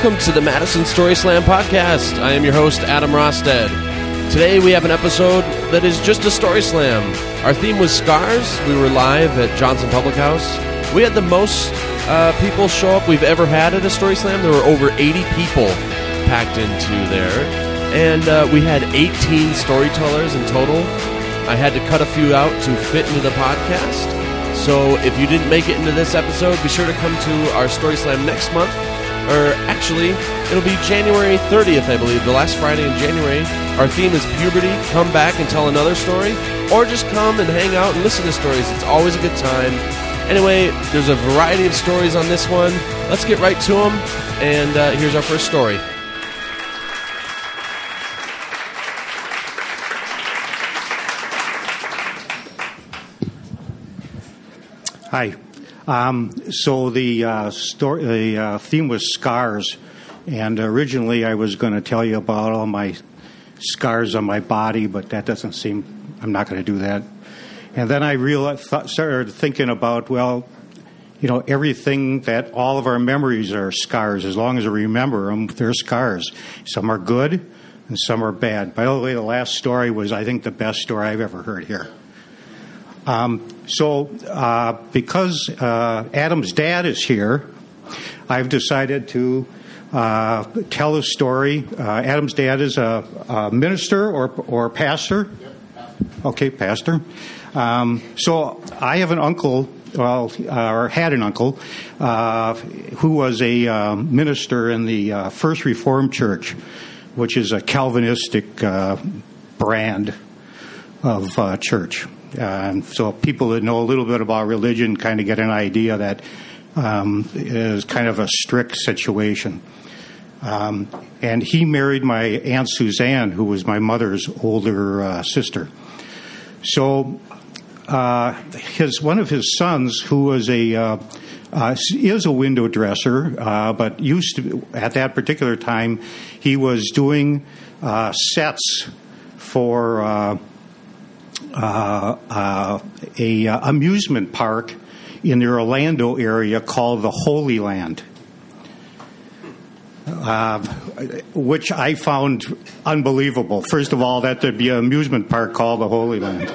welcome to the Madison Story Slam podcast. I am your host, Adam Rosted. Today we have an episode that is just a story slam. Our theme was Scars. We were live at Johnson Public House. We had the most uh, people show up we've ever had at a story slam. There were over 80 people packed into there. And uh, we had 18 storytellers in total. I had to cut a few out to fit into the podcast. So if you didn't make it into this episode, be sure to come to our Story Slam next month. Or actually, it'll be January 30th, I believe, the last Friday in January. Our theme is puberty. Come back and tell another story. Or just come and hang out and listen to stories. It's always a good time. Anyway, there's a variety of stories on this one. Let's get right to them. And uh, here's our first story. Hi. Um, so the uh, story, the uh, theme was scars, and originally I was going to tell you about all my scars on my body, but that doesn't seem. I'm not going to do that. And then I realized, thought, started thinking about well, you know, everything that all of our memories are scars. As long as we remember them, they're scars. Some are good, and some are bad. By the way, the last story was, I think, the best story I've ever heard here. Um, so, uh, because uh, Adam's dad is here, I've decided to uh, tell a story. Uh, Adam's dad is a, a, minister or, or pastor. Okay, pastor. Um, so, I have an uncle, well, uh, or had an uncle, uh, who was a minister in the First Reformed Church, which is a Calvinistic brand of church. Uh, so people that know a little bit about religion kind of get an idea that um, is kind of a strict situation. Um, and he married my aunt Suzanne, who was my mother's older uh, sister. So uh, his one of his sons, who was a uh, uh is a window dresser, uh, but used to at that particular time he was doing uh, sets for uh, uh, a uh, amusement park in the Orlando area called the Holy Land. Uh, which I found unbelievable. First of all, that there'd be an amusement park called the Holy Land.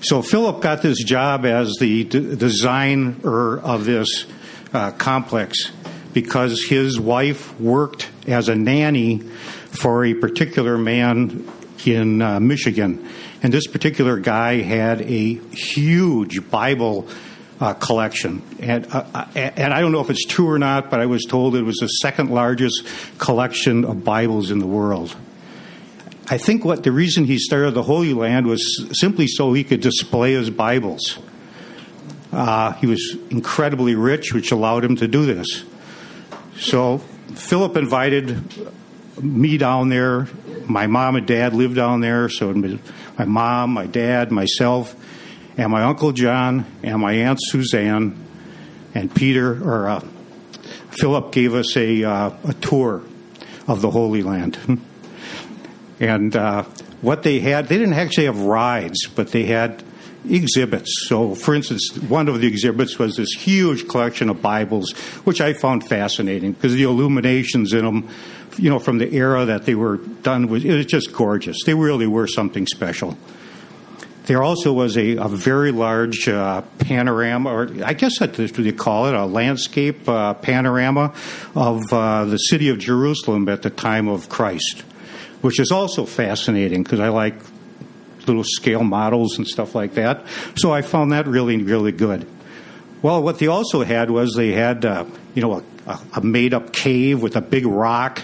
So Philip got this job as the d- designer of this uh, complex because his wife worked as a nanny for a particular man in uh, Michigan. And this particular guy had a huge Bible uh, collection. And, uh, uh and I don't know if it's true or not, but I was told it was the second largest collection of Bibles in the world. I think what the reason he started the Holy Land was simply so he could display his Bibles. Uh, he was incredibly rich, which allowed him to do this. So Philip invited me down there. My mom and dad lived down there, so my mom, my dad, myself, and my uncle John, and my aunt Suzanne, and Peter or uh, Philip gave us a uh, a tour of the Holy Land, and uh, what they had, they didn't actually have rides, but they had exhibits. So, for instance, one of the exhibits was this huge collection of Bibles, which I found fascinating because the illuminations in them you know, from the era that they were done was it was just gorgeous. They really were something special. There also was a, a very large uh, panorama, or I guess that's what you call it, a landscape uh, panorama of uh, the city of Jerusalem at the time of Christ, which is also fascinating because I like little scale models and stuff like that. So I found that really, really good. Well, what they also had was they had, uh, you know, a, a made up cave with a big rock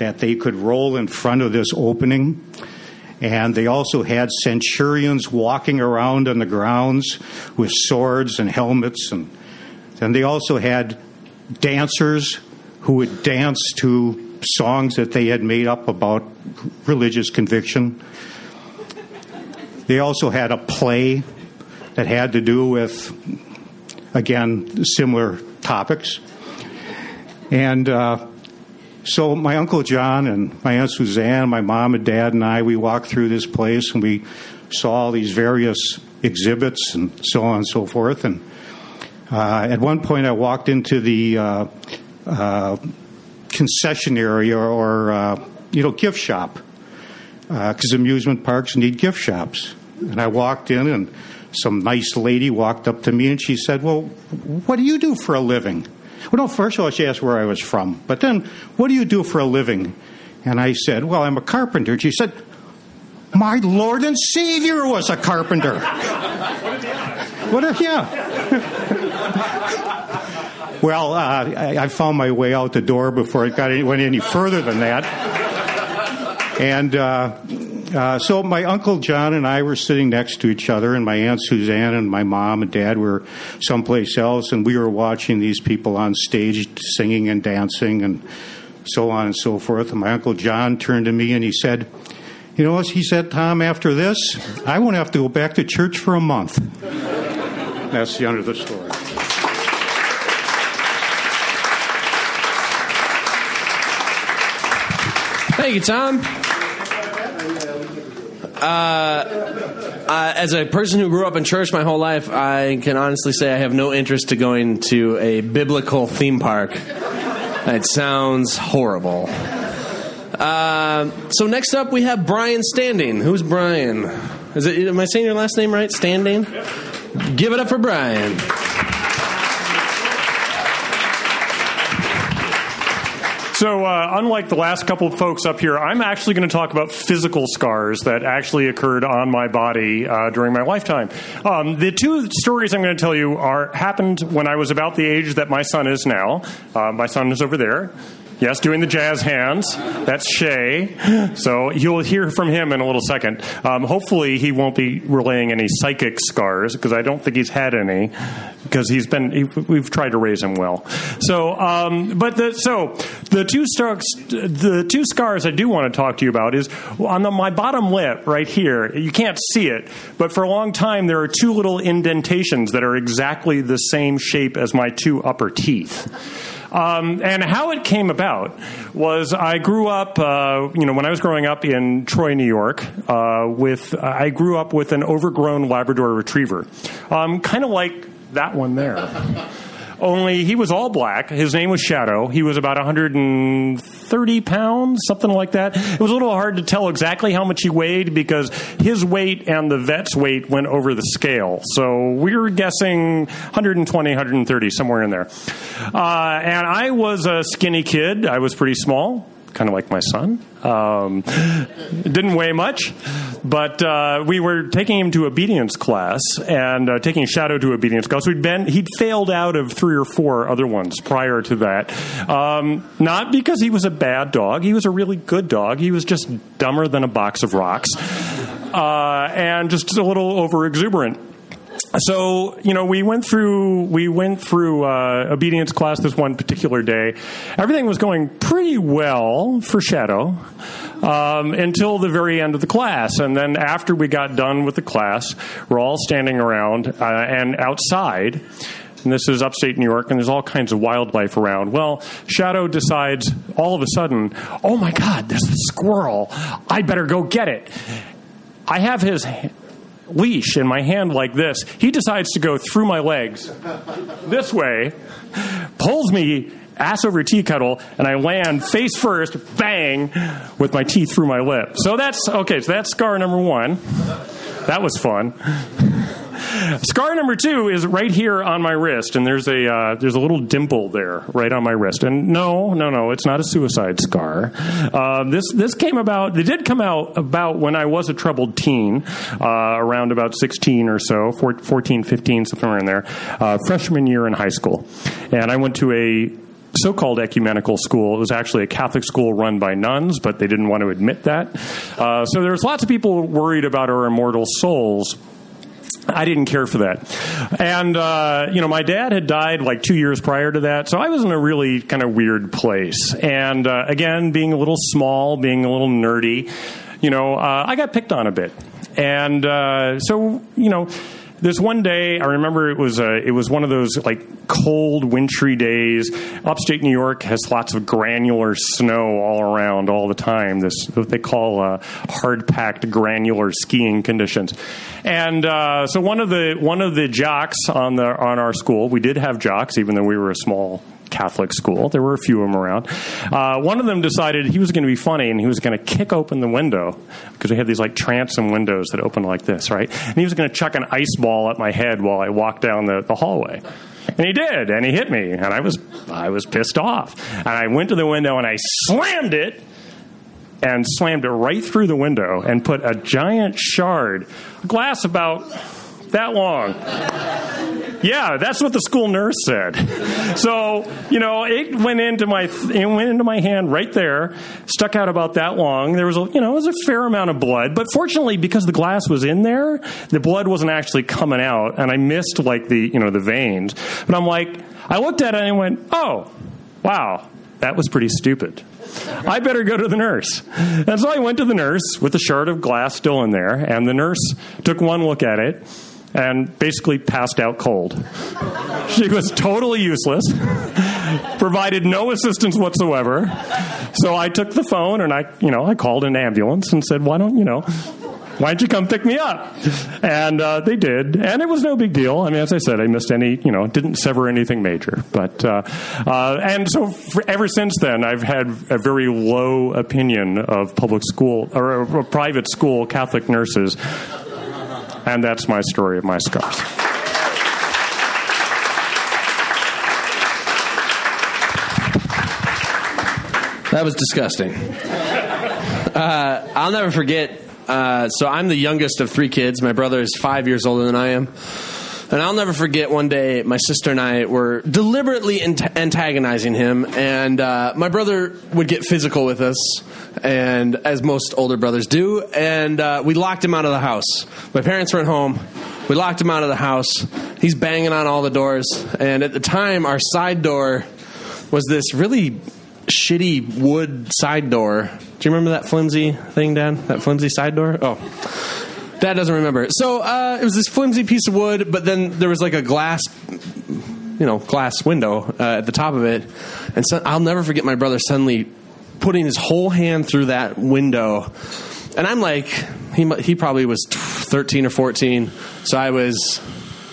that they could roll in front of this opening. And they also had centurions walking around on the grounds with swords and helmets. And then they also had dancers who would dance to songs that they had made up about religious conviction. They also had a play that had to do with, again, similar topics. And uh, so my uncle John and my aunt Suzanne, my mom and dad and I, we walked through this place and we saw all these various exhibits and so on and so forth. And uh, at one point, I walked into the uh, uh, concession area or uh, you know gift shop because uh, amusement parks need gift shops. And I walked in, and some nice lady walked up to me and she said, "Well, what do you do for a living?" Well, no, first of all, she asked where I was from, but then, what do you do for a living? And I said, Well, I'm a carpenter. And she said, My Lord and Savior was a carpenter. what if, yeah. well, uh, I, I, found my way out the door before it got any, went any further than that. And uh, uh, so my uncle John and I were sitting next to each other, and my aunt Suzanne and my mom and dad were someplace else, and we were watching these people on stage singing and dancing and so on and so forth. And my uncle John turned to me and he said, You know, what?" he said, Tom, after this, I won't have to go back to church for a month. That's the end of the story. Thank you, Tom. Uh, as a person who grew up in church my whole life, I can honestly say I have no interest to going to a biblical theme park. It sounds horrible. Uh, so next up, we have Brian Standing. Who's Brian? Is it? Am I saying your last name right? Standing. Give it up for Brian. So, uh, unlike the last couple of folks up here, I'm actually going to talk about physical scars that actually occurred on my body uh, during my lifetime. Um, the two stories I'm going to tell you are happened when I was about the age that my son is now. Uh, my son is over there. Yes, doing the jazz hands. That's Shay. So you'll hear from him in a little second. Um, hopefully, he won't be relaying any psychic scars because I don't think he's had any because he's been. He, we've tried to raise him well. So, um, but the, so the two stars, the two scars I do want to talk to you about is on the, my bottom lip right here. You can't see it, but for a long time there are two little indentations that are exactly the same shape as my two upper teeth. Um, and how it came about was I grew up, uh, you know, when I was growing up in Troy, New York, uh, with I grew up with an overgrown Labrador Retriever, um, kind of like that one there. Only he was all black. His name was Shadow. He was about 130 pounds, something like that. It was a little hard to tell exactly how much he weighed because his weight and the vet's weight went over the scale. So we were guessing 120, 130, somewhere in there. Uh, and I was a skinny kid. I was pretty small kind of like my son. Um, didn't weigh much, but uh, we were taking him to obedience class and uh, taking Shadow to obedience class. We'd been he'd failed out of three or four other ones prior to that. Um, not because he was a bad dog; he was a really good dog. He was just dumber than a box of rocks, uh, and just a little over exuberant so you know we went through we went through uh, obedience class this one particular day everything was going pretty well for shadow um, until the very end of the class and then after we got done with the class we're all standing around uh, and outside and this is upstate New York, and there's all kinds of wildlife around. Well, Shadow decides all of a sudden, oh my God, there's a squirrel. I better go get it. I have his leash in my hand like this. He decides to go through my legs this way, pulls me ass over tea kettle, and I land face first, bang, with my teeth through my lip. So that's okay. So that's scar number one. That was fun. Scar number two is right here on my wrist, and there's a uh, there's a little dimple there right on my wrist. And no, no, no, it's not a suicide scar. Uh, this this came about. It did come out about when I was a troubled teen, uh, around about 16 or so, 14, 15, somewhere in there, uh, freshman year in high school, and I went to a so-called ecumenical school. It was actually a Catholic school run by nuns, but they didn't want to admit that. Uh, so there was lots of people worried about our immortal souls. I didn't care for that. And, uh, you know, my dad had died like two years prior to that, so I was in a really kind of weird place. And uh, again, being a little small, being a little nerdy, you know, uh, I got picked on a bit. And uh, so, you know, this one day, I remember it was a, it was one of those like cold, wintry days. Upstate New York has lots of granular snow all around all the time. This what they call uh, hard packed granular skiing conditions. And uh, so one of the one of the jocks on the on our school, we did have jocks, even though we were a small Catholic school. There were a few of them around. Uh, one of them decided he was going to be funny and he was going to kick open the window because we had these like transom windows that open like this, right? And he was going to chuck an ice ball at my head while I walked down the, the hallway. And he did, and he hit me, and I was I was pissed off. And I went to the window and I slammed it and slammed it right through the window and put a giant shard, glass about that long. Yeah, that's what the school nurse said. So you know, it went into my it went into my hand right there, stuck out about that long. There was a you know, it was a fair amount of blood, but fortunately, because the glass was in there, the blood wasn't actually coming out, and I missed like the you know the veins. But I'm like, I looked at it and I went, oh, wow, that was pretty stupid. I better go to the nurse. And so I went to the nurse with the shard of glass still in there, and the nurse took one look at it and basically passed out cold. She was totally useless, provided no assistance whatsoever. So I took the phone and I, you know, I called an ambulance and said, "Why don't you know?" Why don't you come pick me up? And uh, they did, and it was no big deal. I mean, as I said, I missed any, you know, didn't sever anything major. But uh, uh, and so for, ever since then, I've had a very low opinion of public school or, or private school Catholic nurses and that's my story of my scars. That was disgusting. Uh, I'll never forget. Uh, so I'm the youngest of three kids. My brother is five years older than I am. And I'll never forget one day my sister and I were deliberately antagonizing him, and uh, my brother would get physical with us, and as most older brothers do, and uh, we locked him out of the house. My parents weren't home. We locked him out of the house. He's banging on all the doors, and at the time, our side door was this really shitty wood side door. Do you remember that flimsy thing, Dad? That flimsy side door? Oh. Dad doesn't remember. So uh, it was this flimsy piece of wood, but then there was like a glass, you know, glass window uh, at the top of it. And so I'll never forget my brother suddenly putting his whole hand through that window. And I'm like, he, he probably was 13 or 14. So I was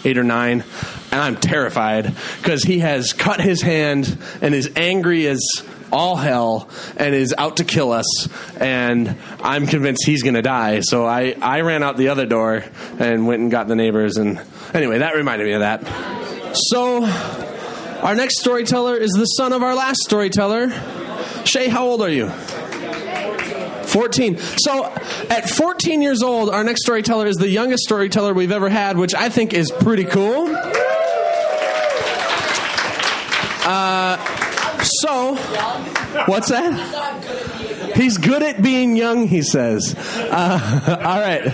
eight or nine. And I'm terrified because he has cut his hand and is angry as all hell and is out to kill us. And I'm convinced he's going to die. So I, I ran out the other door and went and got the neighbors. And anyway, that reminded me of that. So our next storyteller is the son of our last storyteller. Shay, how old are you? 14. So at 14 years old, our next storyteller is the youngest storyteller we've ever had, which I think is pretty cool. Uh, so, what's that? He's good at being young, he says. Uh, all right.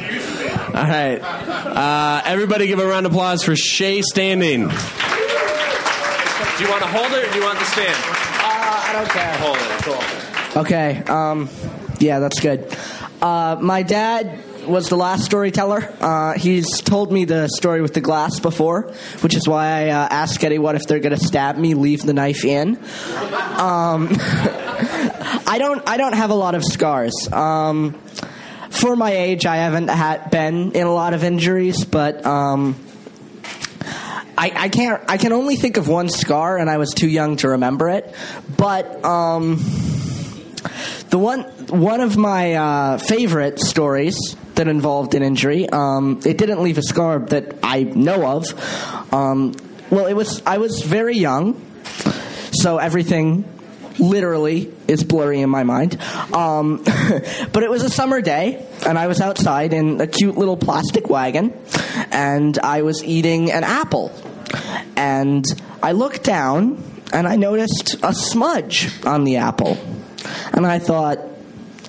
All right. Uh, everybody give a round of applause for Shay Standing. Do you want to hold it or do you want to stand? Uh, I don't care. Hold it. Cool. Okay. Um, yeah, that's good. Uh, my dad was the last storyteller. Uh, he's told me the story with the glass before, which is why I uh, asked Eddie what if they're going to stab me, leave the knife in. Um, I don't. I don't have a lot of scars. Um, for my age, I haven't had been in a lot of injuries, but. Um, I, I, can't. I can only think of one scar, and I was too young to remember it. But um, the one one of my uh, favorite stories that involved an injury. Um, it didn't leave a scar that I know of. Um, well, it was I was very young, so everything literally is blurry in my mind. Um, but it was a summer day, and I was outside in a cute little plastic wagon, and I was eating an apple. And I looked down, and I noticed a smudge on the apple. And I thought,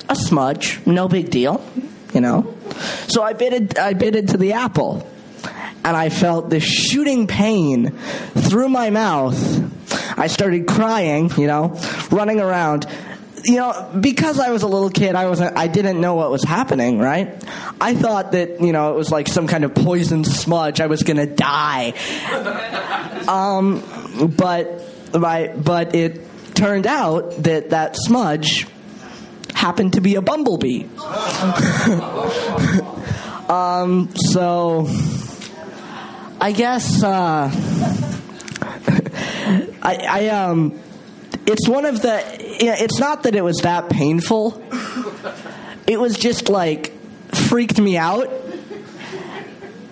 a smudge, no big deal you know. So I bit it, I bit into the apple, and I felt this shooting pain through my mouth. I started crying, you know, running around. You know, because I was a little kid, I wasn't. I didn't know what was happening. Right? I thought that you know it was like some kind of poison smudge. I was gonna die. Um, but my, but it turned out that that smudge happened to be a bumblebee. um, so I guess uh, I, I um, it's one of the. It's not that it was that painful. It was just like freaked me out.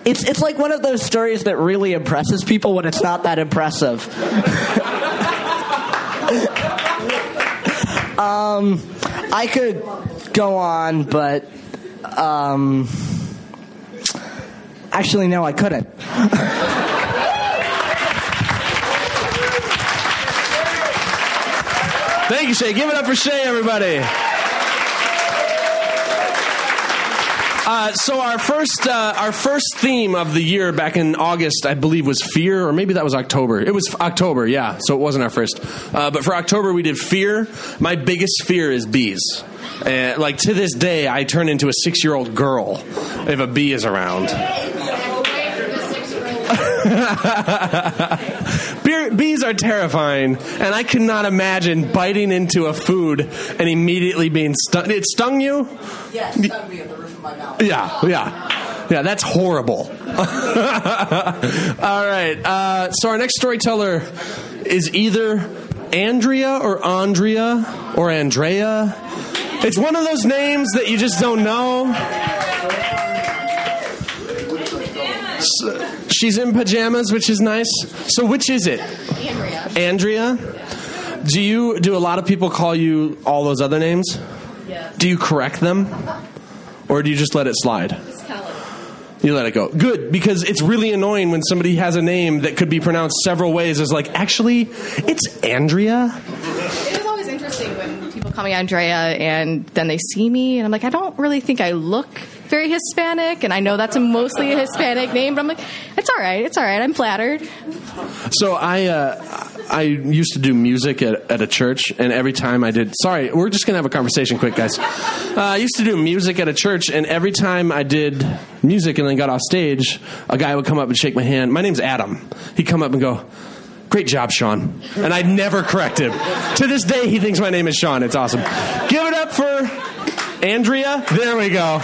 It's it's like one of those stories that really impresses people when it's not that impressive. um, I could go on, but um, actually, no, I couldn't. Thank you, Shay. Give it up for Shay, everybody. Uh, so our first uh, our first theme of the year back in August, I believe, was fear, or maybe that was October. It was October, yeah. So it wasn't our first. Uh, but for October, we did fear. My biggest fear is bees. Uh, like to this day, I turn into a six year old girl if a bee is around. Bees are terrifying, and I cannot imagine biting into a food and immediately being stung. It stung you? Yes, me at the roof of my mouth. Yeah, yeah. Yeah, that's horrible. All right. Uh, so our next storyteller is either Andrea or Andrea or Andrea. It's one of those names that you just don't know. So- she's in pajamas, which is nice. So which is it? Andrea. Andrea? Do you do a lot of people call you all those other names? Yeah. Do you correct them? Or do you just let it slide? You let it go. Good, because it's really annoying when somebody has a name that could be pronounced several ways as like, actually, it's Andrea. it is always interesting when people call me Andrea and then they see me and I'm like, I don't really think I look very Hispanic, and I know that's a mostly a Hispanic name, but I'm like, it's all right, it's all right. I'm flattered. So I uh, I used to do music at, at a church, and every time I did, sorry, we're just gonna have a conversation, quick, guys. Uh, I used to do music at a church, and every time I did music and then got off stage, a guy would come up and shake my hand. My name's Adam. He'd come up and go. Great job, Sean. And I'd never correct him. To this day, he thinks my name is Sean. It's awesome. Give it up for Andrea. There we go.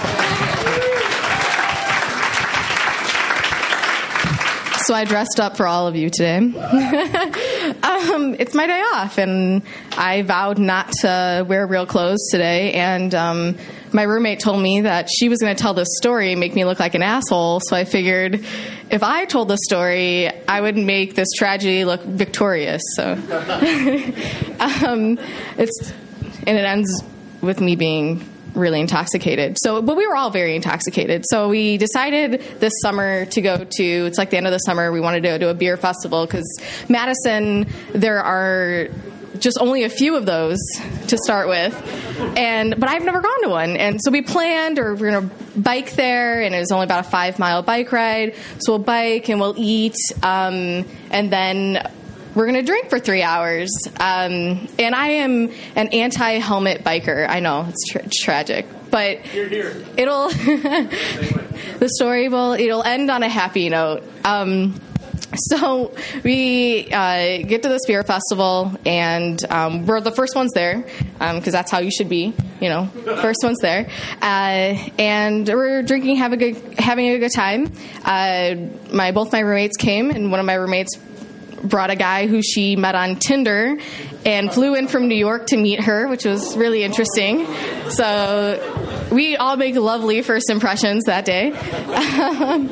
So I dressed up for all of you today. um, it's my day off, and I vowed not to wear real clothes today. And um, my roommate told me that she was going to tell this story and make me look like an asshole. So I figured if I told the story, I would make this tragedy look victorious. So um, it's and it ends with me being really intoxicated. So, but we were all very intoxicated. So we decided this summer to go to. It's like the end of the summer. We wanted to go to a beer festival because Madison, there are just only a few of those to start with, and but I've never gone to one. And so we planned, or we're gonna bike there, and it was only about a five mile bike ride. So we'll bike and we'll eat, um, and then we're going to drink for three hours. Um, and I am an anti helmet biker. I know, it's, tra- tragic. But it'll, the story will, it'll end on a happy note. Um, so we uh, get to this beer festival, and um, we're the first ones there because that's how you should be, you know, first ones there. Uh, and we're drinking, have a good, having a good time. Uh, my both my roommates came, and one of my roommates brought a guy who she met on Tinder and flew in from New York to meet her, which was really interesting. So we all make lovely first impressions that day. Um,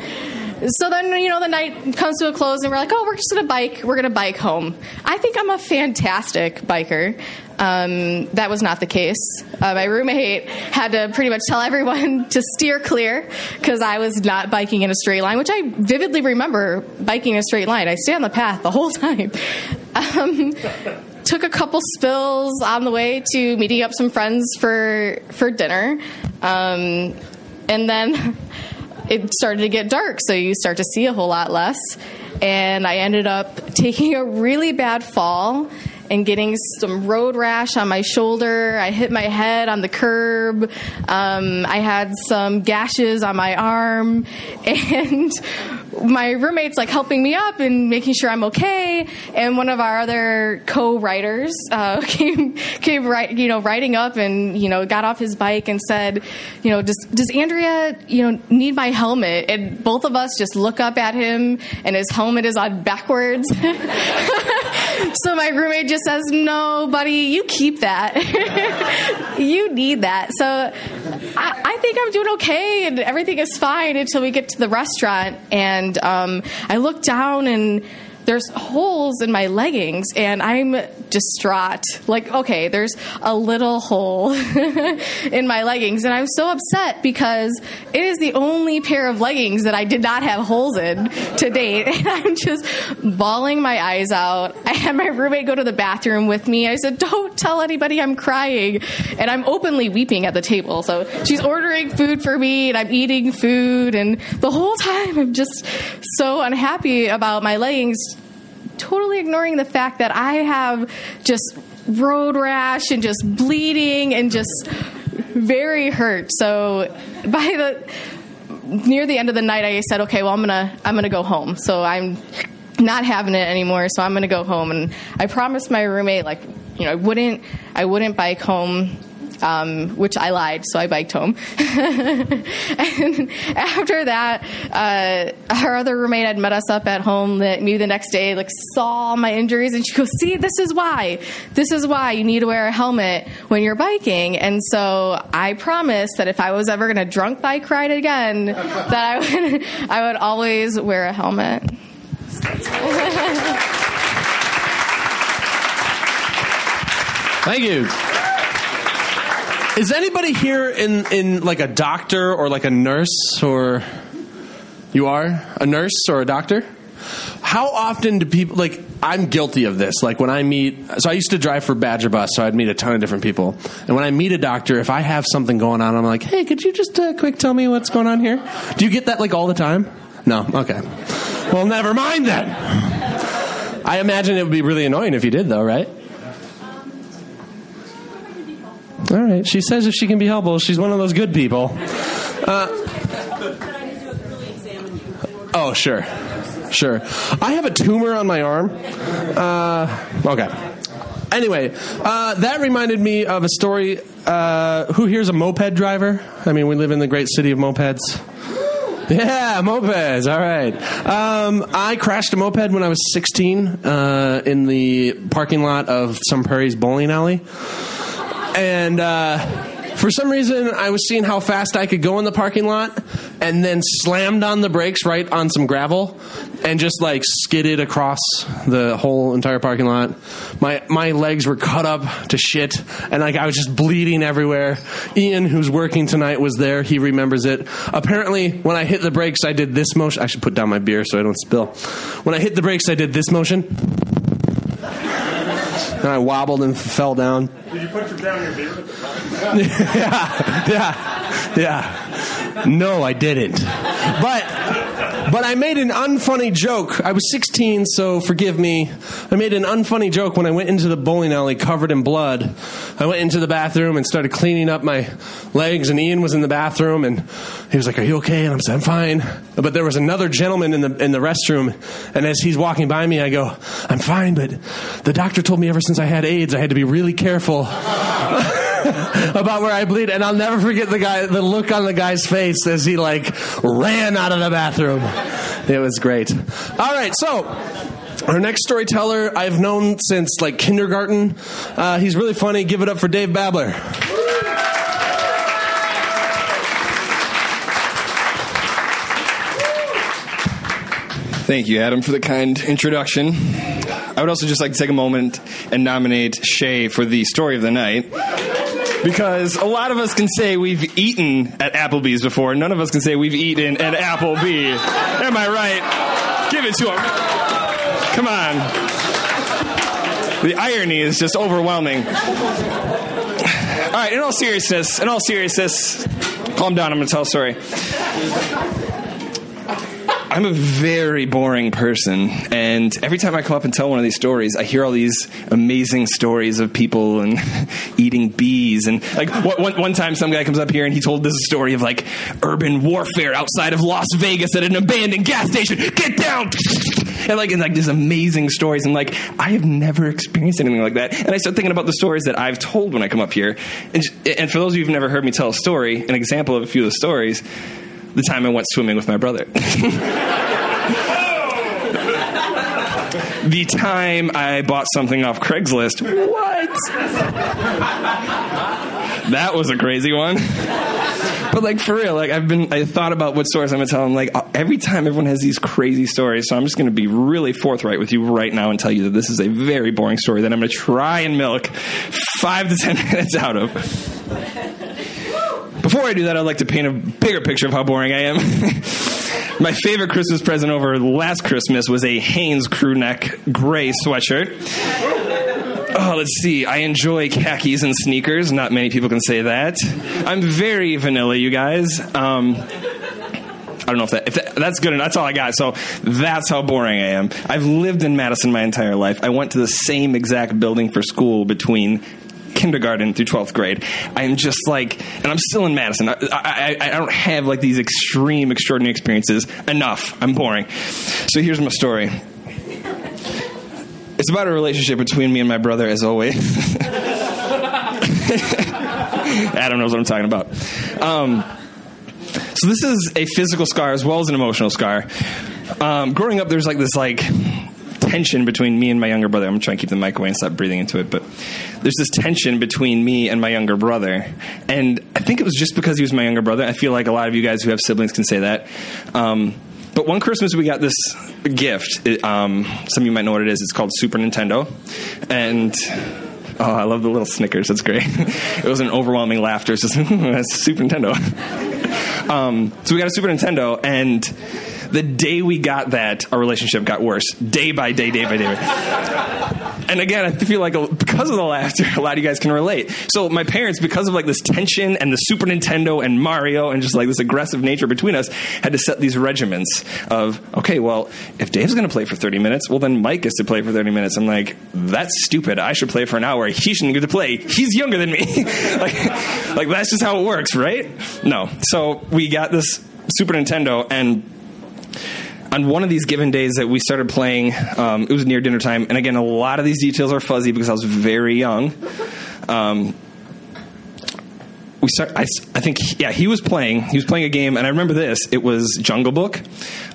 So then, you know, the night comes to a close and we're like, oh, we're just gonna bike. We're gonna bike home. I think I'm a fantastic biker. Um, that was not the case. Uh, my roommate had to pretty much tell everyone to steer clear because I was not biking in a straight line, which I vividly remember biking in a straight line. I stay on the path the whole time. Um, took a couple spills on the way to meeting up some friends for for dinner, um, and then it started to get dark, so you start to see a whole lot less. And I ended up taking a really bad fall and getting some road rash on my shoulder. I hit my head on the curb. Um, I had some gashes on my arm, and my roommate's like helping me up and making sure I'm okay. And one of our other co-writers uh, came came right, you know, riding up and you know got off his bike and said, you know, does does Andrea, you know, need my helmet? And both of us just look up at him, and his helmet is on backwards. so my roommate just says, "No, buddy, you keep that. you need that." So I, I think I'm doing okay, and everything is fine until we get to the restaurant, and um, I looked down and there's holes in my leggings and I'm distraught. Like, okay, there's a little hole in my leggings, and I'm so upset because it is the only pair of leggings that I did not have holes in to date. And I'm just bawling my eyes out. I had my roommate go to the bathroom with me. I said, Don't tell anybody I'm crying. And I'm openly weeping at the table. So she's ordering food for me, and I'm eating food. And the whole time, I'm just so unhappy about my leggings totally ignoring the fact that I have just road rash and just bleeding and just very hurt. So by the near the end of the night, I said, "Okay, well, I'm gonna I'm gonna go home." So I'm not having it anymore. So I'm gonna go home, and I promised my roommate, like, you know, I wouldn't I wouldn't bike home um, which I lied, so I biked home. and after that, uh, our other roommate had met us up at home. That me the next day, like saw my injuries, and she goes, "See, this is why. This is why you need to wear a helmet when you're biking." And so I promised that if I was ever going to drunk bike ride again, that I would I would always wear a helmet. Thank you. Is anybody here in, in like a doctor or like a nurse or you are a nurse or a doctor? How often do people like I'm guilty of this. Like when I meet so I used to drive for Badger Bus, so I'd meet a ton of different people. And when I meet a doctor, if I have something going on, I'm like, "Hey, could you just uh, quick tell me what's going on here?" Do you get that like all the time? No. Okay. Well, never mind then. I imagine it would be really annoying if you did though, right? All right. She says if she can be helpful, she's one of those good people. Uh, oh, sure. Sure. I have a tumor on my arm. Uh, okay. Anyway, uh, that reminded me of a story. Uh, who here's a moped driver? I mean, we live in the great city of mopeds. Yeah, mopeds. All right. Um, I crashed a moped when I was 16 uh, in the parking lot of Sun Prairie's bowling alley and uh, for some reason I was seeing how fast I could go in the parking lot, and then slammed on the brakes right on some gravel, and just like skidded across the whole entire parking lot. My my legs were cut up to shit, and like I was just bleeding everywhere. Ian, who's working tonight, was there. He remembers it. Apparently, when I hit the brakes, I did this motion. I should put down my beer so I don't spill. When I hit the brakes, I did this motion and I wobbled and fell down. Did you put your down your beer? yeah, yeah, yeah. No, I didn't. But but I made an unfunny joke. I was 16, so forgive me. I made an unfunny joke when I went into the bowling alley covered in blood. I went into the bathroom and started cleaning up my legs, and Ian was in the bathroom, and he was like, "Are you okay?" And I'm saying, "I'm fine." But there was another gentleman in the in the restroom, and as he's walking by me, I go, "I'm fine," but the doctor told me ever since I had AIDS, I had to be really careful. about where I bleed, and I'll never forget the guy, the look on the guy's face as he like ran out of the bathroom. It was great. All right, so our next storyteller I've known since like kindergarten. Uh, he's really funny. Give it up for Dave Babler. Thank you, Adam, for the kind introduction. I would also just like to take a moment and nominate Shay for the story of the night. Because a lot of us can say we've eaten at Applebee's before, none of us can say we've eaten at Applebee. Am I right? Give it to him. Come on. The irony is just overwhelming. All right, in all seriousness, in all seriousness, calm down, I'm going to tell a story. I'm a very boring person, and every time I come up and tell one of these stories, I hear all these amazing stories of people and eating bees. And like one, one time, some guy comes up here and he told this story of like urban warfare outside of Las Vegas at an abandoned gas station. Get down! And like, and like these amazing stories, and like I have never experienced anything like that. And I start thinking about the stories that I've told when I come up here. And, and for those of you who've never heard me tell a story, an example of a few of the stories the time I went swimming with my brother. the time I bought something off Craigslist. What? that was a crazy one. But like for real, like I've been, I thought about what stories I'm gonna tell. I'm like every time everyone has these crazy stories, so I'm just gonna be really forthright with you right now and tell you that this is a very boring story that I'm gonna try and milk five to ten minutes out of. Before I do that, I'd like to paint a bigger picture of how boring I am. My favorite Christmas present over last Christmas was a Hanes crew neck gray sweatshirt. Oh, let's see. I enjoy khakis and sneakers. Not many people can say that. I'm very vanilla, you guys. Um, I don't know if, that, if that, that's good enough. That's all I got. So that's how boring I am. I've lived in Madison my entire life. I went to the same exact building for school between kindergarten through 12th grade. I'm just like, and I'm still in Madison. I, I, I, don't have like these extreme, extraordinary experiences. Enough. I'm boring. So here's my story. It's about a relationship between me and my brother, as always. Adam knows what I'm talking about. Um, so this is a physical scar as well as an emotional scar. Um, growing up, there's like this like tension between me and my younger brother. I'm trying to keep the mic away and stop breathing into it, but there's this tension between me and my younger brother, and I think it was just because he was my younger brother. I feel like a lot of you guys who have siblings can say that. Um, but one Christmas we got this gift. It, um, some of you might know what it is. It's called Super Nintendo, and oh, I love the little Snickers. That's great. it was an overwhelming laughter. It's just Super Nintendo. um, so we got a Super Nintendo, and the day we got that, our relationship got worse. Day by day, day by day. and again, I feel like because of the laughter, a lot of you guys can relate. So my parents, because of like this tension and the Super Nintendo and Mario and just like this aggressive nature between us, had to set these regiments of okay, well, if Dave's going to play for 30 minutes, well then Mike gets to play for 30 minutes. I'm like, that's stupid. I should play for an hour. He shouldn't get to play. He's younger than me. like, like that's just how it works, right? No. So we got this Super Nintendo and on one of these given days that we started playing, um, it was near dinner time, and again, a lot of these details are fuzzy because I was very young. Um, we start. I, I, think yeah, he was playing. He was playing a game, and I remember this. It was Jungle Book,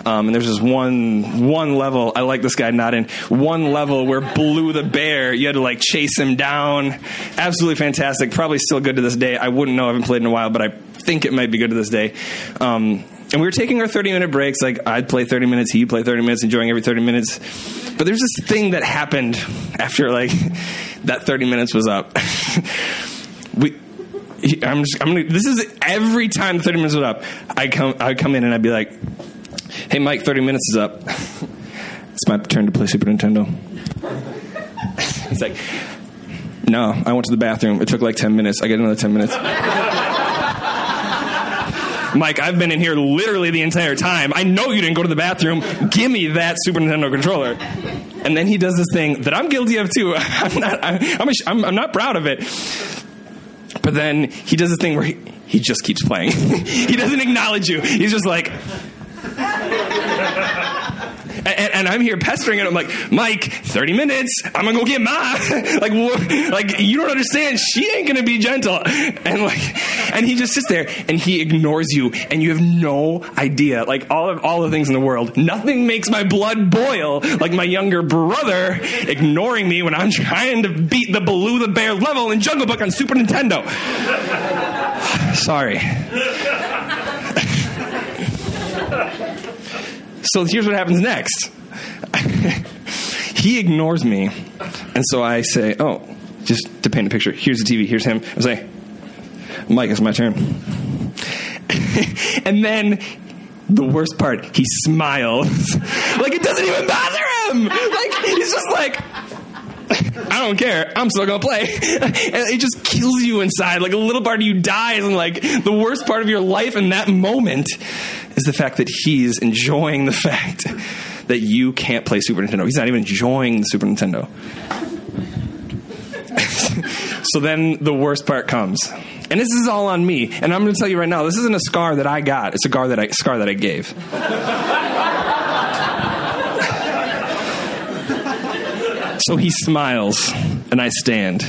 um, and there's this one one level. I like this guy not in one level where Baloo the bear. You had to like chase him down. Absolutely fantastic. Probably still good to this day. I wouldn't know. I haven't played in a while, but I think it might be good to this day. Um, and we were taking our 30 minute breaks. Like I'd play 30 minutes, he'd play 30 minutes, enjoying every 30 minutes. But there's this thing that happened after like that 30 minutes was up. we, I'm just, I'm gonna, this is every time 30 minutes was up. I come, I come in and I'd be like, "Hey, Mike, 30 minutes is up. it's my turn to play Super Nintendo." He's like, "No, I went to the bathroom. It took like 10 minutes. I get another 10 minutes." Mike, I've been in here literally the entire time. I know you didn't go to the bathroom. Give me that Super Nintendo controller. And then he does this thing that I'm guilty of too. I'm not, I'm, I'm, I'm not proud of it. But then he does this thing where he, he just keeps playing. he doesn't acknowledge you. He's just like. And, and, I'm here pestering it. I'm like, Mike, 30 minutes. I'm gonna go get Ma. like, like you don't understand. She ain't gonna be gentle. And like, and he just sits there and he ignores you, and you have no idea. Like all of all the things in the world, nothing makes my blood boil like my younger brother ignoring me when I'm trying to beat the Baloo the Bear level in Jungle Book on Super Nintendo. Sorry. So here's what happens next. he ignores me, and so I say, "Oh, just to paint a picture. Here's the TV. Here's him." I say, "Mike, it's my turn." and then the worst part, he smiles like it doesn't even bother him. Like he's just like. I don't care. I'm still gonna play. and it just kills you inside. Like a little part of you dies, and like the worst part of your life in that moment is the fact that he's enjoying the fact that you can't play Super Nintendo. He's not even enjoying the Super Nintendo. so then the worst part comes. And this is all on me. And I'm going to tell you right now, this isn't a scar that I got. It's a scar that I, scar that I gave. So he smiles, and I stand.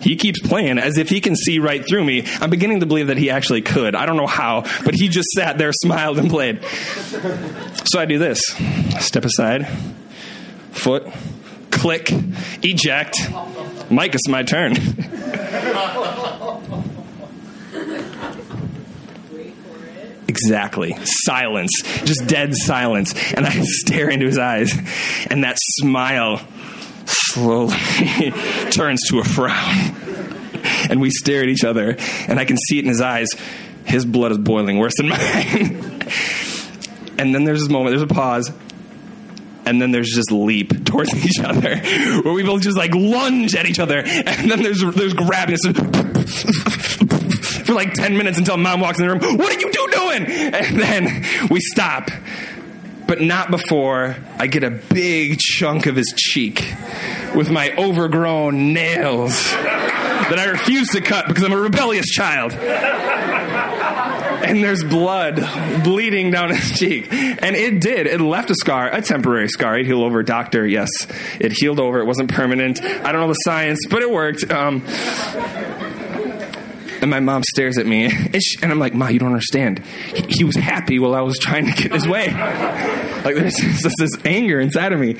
He keeps playing as if he can see right through me. I'm beginning to believe that he actually could. I don't know how, but he just sat there, smiled, and played. So I do this step aside, foot, click, eject. Mike, it's my turn. Exactly. Silence. Just dead silence. And I stare into his eyes, and that smile slowly turns to a frown. And we stare at each other, and I can see it in his eyes. His blood is boiling worse than mine. and then there's this moment, there's a pause, and then there's just leap towards each other, where we both just like lunge at each other, and then there's there's grabbing for like ten minutes until mom walks in the room. What are you two doing? And then we stop, but not before I get a big chunk of his cheek with my overgrown nails that I refuse to cut because I'm a rebellious child. And there's blood bleeding down his cheek. And it did. It left a scar, a temporary scar. It healed over. Doctor, yes. It healed over. It wasn't permanent. I don't know the science, but it worked. Um, and my mom stares at me, and, I'm like, "Ma, you don't understand. He, he, was happy while I was trying to get his way. Like there's just this anger inside of me.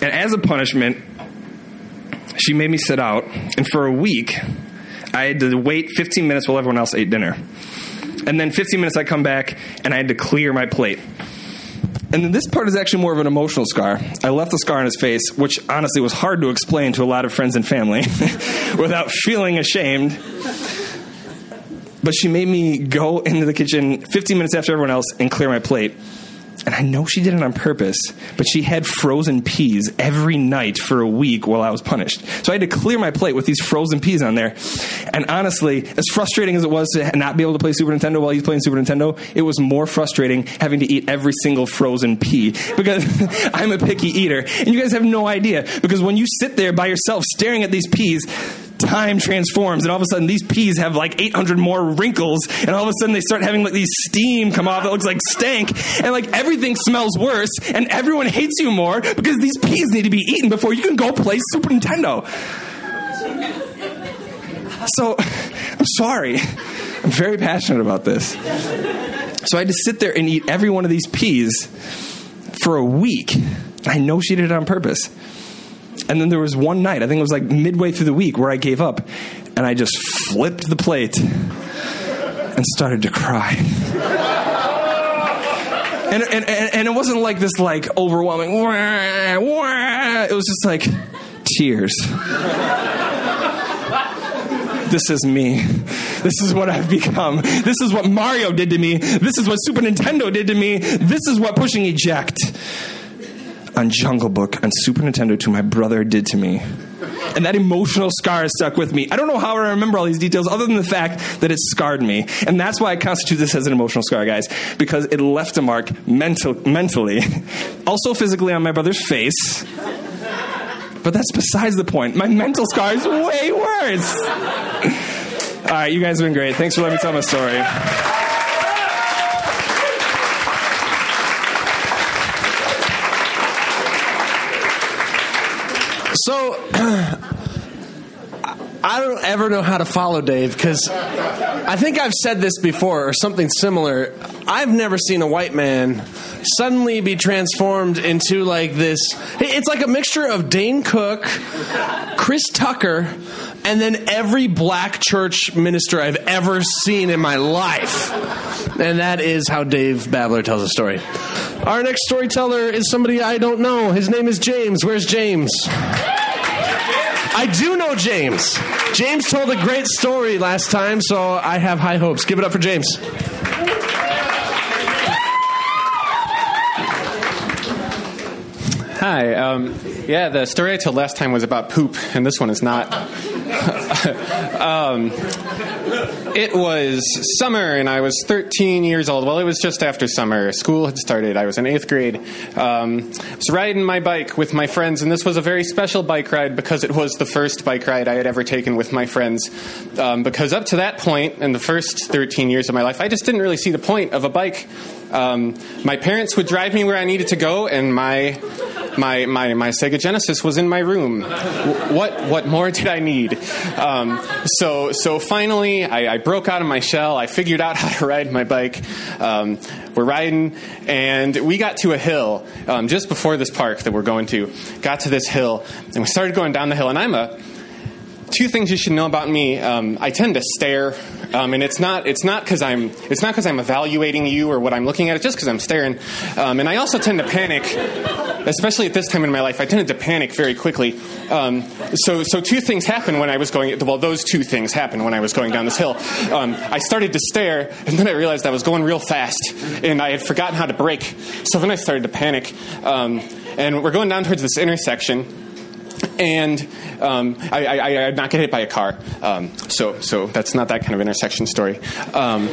And as a punishment, she made me sit out, and for a week, I had to wait 15 minutes while everyone else ate dinner. And then 15 minutes, I come back, and I had to clear my plate. And then this part is actually more of an emotional scar. I left the scar on his face, which honestly was hard to explain to a lot of friends and family without feeling ashamed. But she made me go into the kitchen 15 minutes after everyone else and clear my plate. And I know she did it on purpose, but she had frozen peas every night for a week while I was punished. So I had to clear my plate with these frozen peas on there. And honestly, as frustrating as it was to not be able to play Super Nintendo while he's playing Super Nintendo, it was more frustrating having to eat every single frozen pea because I'm a picky eater. And you guys have no idea because when you sit there by yourself staring at these peas, time transforms and all of a sudden these peas have like 800 more wrinkles and all of a sudden they start having like these steam come off that looks like stank and like everything smells worse and everyone hates you more because these peas need to be eaten before you can go play super nintendo. So i'm sorry. I'm very passionate about this. So i had to sit there and eat every one of these peas for a week. I know she did it on purpose and then there was one night, I think it was like midway through the week, where I gave up and I just flipped the plate and started to cry. And, and, and, it wasn't like this like overwhelming wah, wah. it was just like tears. This is me. This is what i've become. This is what mario did to me. This is what super nintendo did to me. This is what pushing eject on Jungle Book on Super Nintendo to my brother did to me. And that emotional scar has stuck with me. I don't know how I remember all these details other than the fact that it scarred me. And that's why I constitute this as an emotional scar, guys, because it left a mark mental, mentally, also physically on my brother's face. But that's besides the point. My mental scar is way worse. All right, you guys have been great. Thanks for letting me tell my story. So I don't ever know how to follow Dave because I think I've said this before or something similar. I've never seen a white man suddenly be transformed into like this. It's like a mixture of Dane Cook, Chris Tucker, and then every black church minister I've ever seen in my life. And that is how Dave Babler tells a story. Our next storyteller is somebody I don't know. His name is James. Where's James? I do know James. James told a great story last time, so I have high hopes. Give it up for James. Hi. Um, yeah, the story I told last time was about poop, and this one is not. um, it was summer, and I was 13 years old. Well, it was just after summer. School had started. I was in eighth grade. Um, I was riding my bike with my friends, and this was a very special bike ride because it was the first bike ride I had ever taken with my friends. Um, because up to that point, in the first 13 years of my life, I just didn't really see the point of a bike. Um, my parents would drive me where I needed to go, and my my, my, my Sega Genesis was in my room. What what more did I need? Um, so so finally, I, I, broke out of my shell. I figured out how to ride my bike. Um, we're riding, and we got to a hill um, just before this park that we're going to. Got to this hill, and we started going down the hill. And I'm a two things you should know about me. Um, I tend to stare, um, and it's not it's not because I'm it's not because I'm evaluating you or what I'm looking at. It's just because I'm staring, um, and I also tend to panic, especially at this time in my life. I tended to panic very quickly. Um, so so two things happened when I was going. Well, those two things happened when I was going down this hill. Um, I started to stare, and then I realized I was going real fast, and I had forgotten how to brake. So then I started to panic, um, and we're going down towards this intersection and um, I, I, I, did not get hit by a car. Um, so, so that's not that kind of intersection story. Um,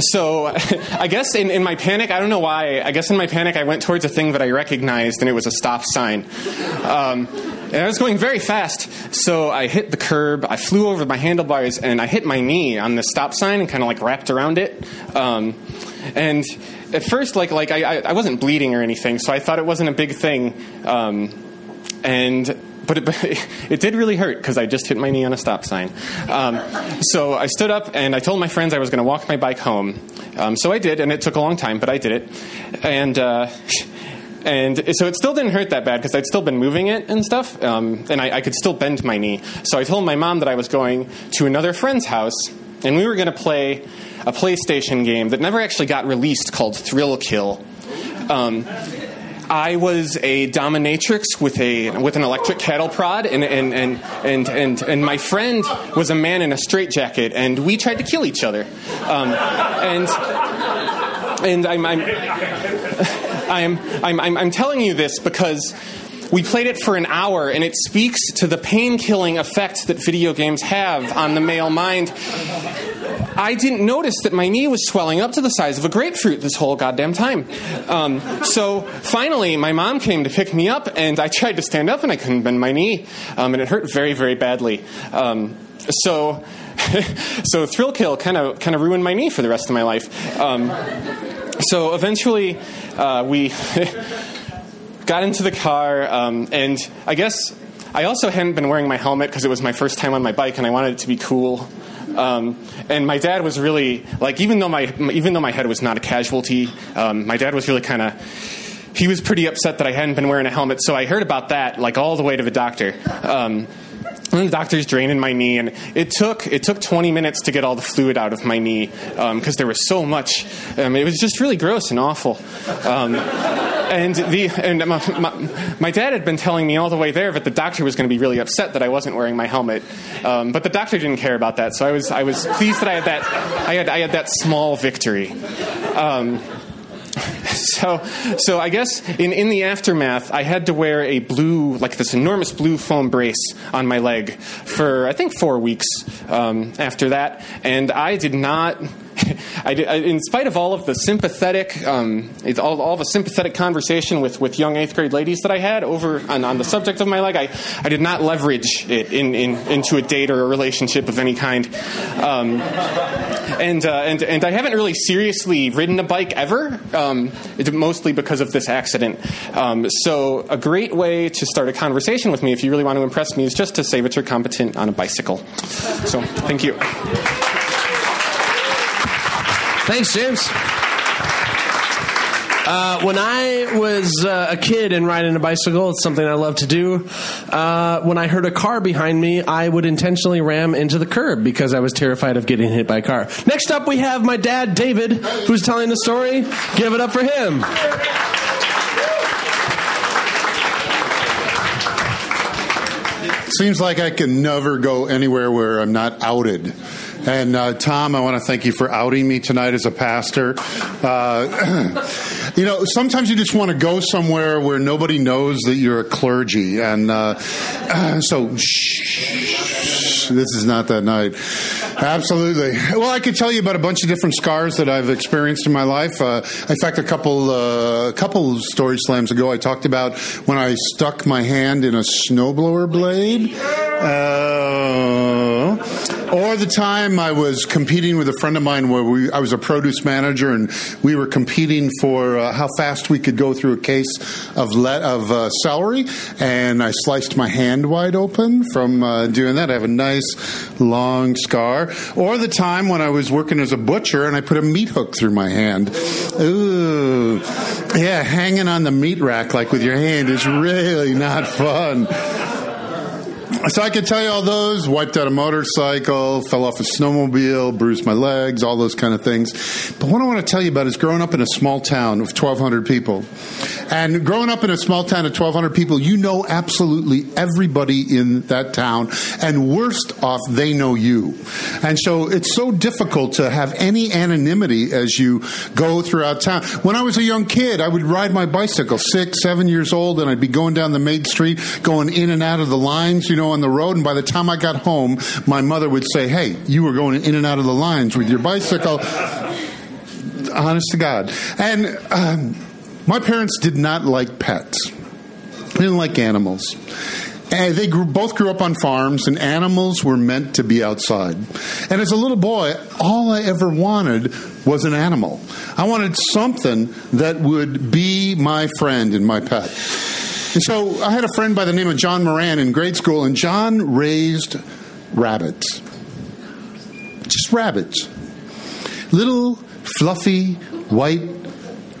so I guess in, in, my panic, I don't know why. I guess in my panic, I went towards a thing that I recognized, and it was a stop sign. Um, and I was going very fast, so I hit the curb. I flew over my handlebars, and I hit my knee on the stop sign and kind of like wrapped around it. Um, and at first, like like I, I wasn't bleeding or anything, so I thought it wasn't a big thing. Um, and but it, it, did really hurt because I just hit my knee on a stop sign. Um, so I stood up and I told my friends I was going to walk my bike home. Um, so I did, and it took a long time, but I did it. And uh, and so it still didn't hurt that bad because I'd still been moving it and stuff, um, and I, I could still bend my knee. So I told my mom that I was going to another friend's house, and we were going to play a PlayStation game that never actually got released called Thrill Kill. Um, I was a dominatrix with a with an electric cattle prod, and and and and and, and my friend was a man in a straitjacket, and we tried to kill each other. Um, and and I'm I'm, I'm I'm I'm I'm telling you this because. We played it for an hour, and it speaks to the pain killing effect that video games have on the male mind. I didn't notice that my knee was swelling up to the size of a grapefruit this whole goddamn time. Um, so finally, my mom came to pick me up, and I tried to stand up, and I couldn't bend my knee, um, and it hurt very, very badly. Um, so, so thrill kill kind of kind of ruined my knee for the rest of my life. Um, so eventually, uh, we got into the car, um, and I guess I also hadn't been wearing my helmet because it was my first time on my bike, and I wanted it to be cool. Um, and my dad was really like, even though my even though my head was not a casualty, um, my dad was really kind of. He was pretty upset that I hadn't been wearing a helmet, so I heard about that like all the way to the doctor. Um, and the doctor's draining my knee, and it took it took 20 minutes to get all the fluid out of my knee because um, there was so much. Um, it was just really gross and awful. Um, and the and my, my, my, dad had been telling me all the way there that the doctor was going to be really upset that I wasn't wearing my helmet, um, but the doctor didn't care about that. So I was I was pleased that I had that I had I had that small victory. So, so I guess in, in the aftermath, I had to wear a blue, like this enormous blue foam brace on my leg for I think four weeks um, after that, and I did not I I, in spite of all of the sympathetic, um, all, all the sympathetic conversation with, with young eighth grade ladies that I had over on, on the subject of my leg, I, I did not leverage it in, in, into a date or a relationship of any kind. Um, and, uh, and, and I haven't really seriously ridden a bike ever, um, mostly because of this accident. Um, so, a great way to start a conversation with me, if you really want to impress me, is just to say that you're competent on a bicycle. So, thank you. Thanks, James. Uh, when I was uh, a kid and riding a bicycle, it's something I love to do. Uh, when I heard a car behind me, I would intentionally ram into the curb because I was terrified of getting hit by a car. Next up, we have my dad, David, who's telling the story. Give it up for him. Seems like I can never go anywhere where I'm not outed. And uh, Tom, I want to thank you for outing me tonight as a pastor. Uh, You know, sometimes you just want to go somewhere where nobody knows that you're a clergy, and uh, so shh, this is not that night. Absolutely. Well, I could tell you about a bunch of different scars that I've experienced in my life. Uh, in fact, a couple uh, a couple story slams ago, I talked about when I stuck my hand in a snowblower blade. Or the time I was competing with a friend of mine where we, I was a produce manager and we were competing for uh, how fast we could go through a case of le- of uh, celery, and I sliced my hand wide open from uh, doing that. I have a nice long scar. Or the time when I was working as a butcher and I put a meat hook through my hand. Ooh, yeah, hanging on the meat rack like with your hand is really not fun. So I could tell you all those. Wiped out a motorcycle, fell off a snowmobile, bruised my legs, all those kind of things. But what I want to tell you about is growing up in a small town of 1,200 people. And growing up in a small town of 1,200 people, you know absolutely everybody in that town. And worst off, they know you. And so it's so difficult to have any anonymity as you go throughout town. When I was a young kid, I would ride my bicycle, six, seven years old, and I'd be going down the main street, going in and out of the lines, you know, on the road. And by the time I got home, my mother would say, Hey, you were going in and out of the lines with your bicycle. Honest to God. And um, my parents did not like pets, they didn't like animals. And they grew, both grew up on farms, and animals were meant to be outside. And as a little boy, all I ever wanted was an animal. I wanted something that would be my friend and my pet. And so I had a friend by the name of John Moran in grade school, and John raised rabbits. Just rabbits. Little, fluffy, white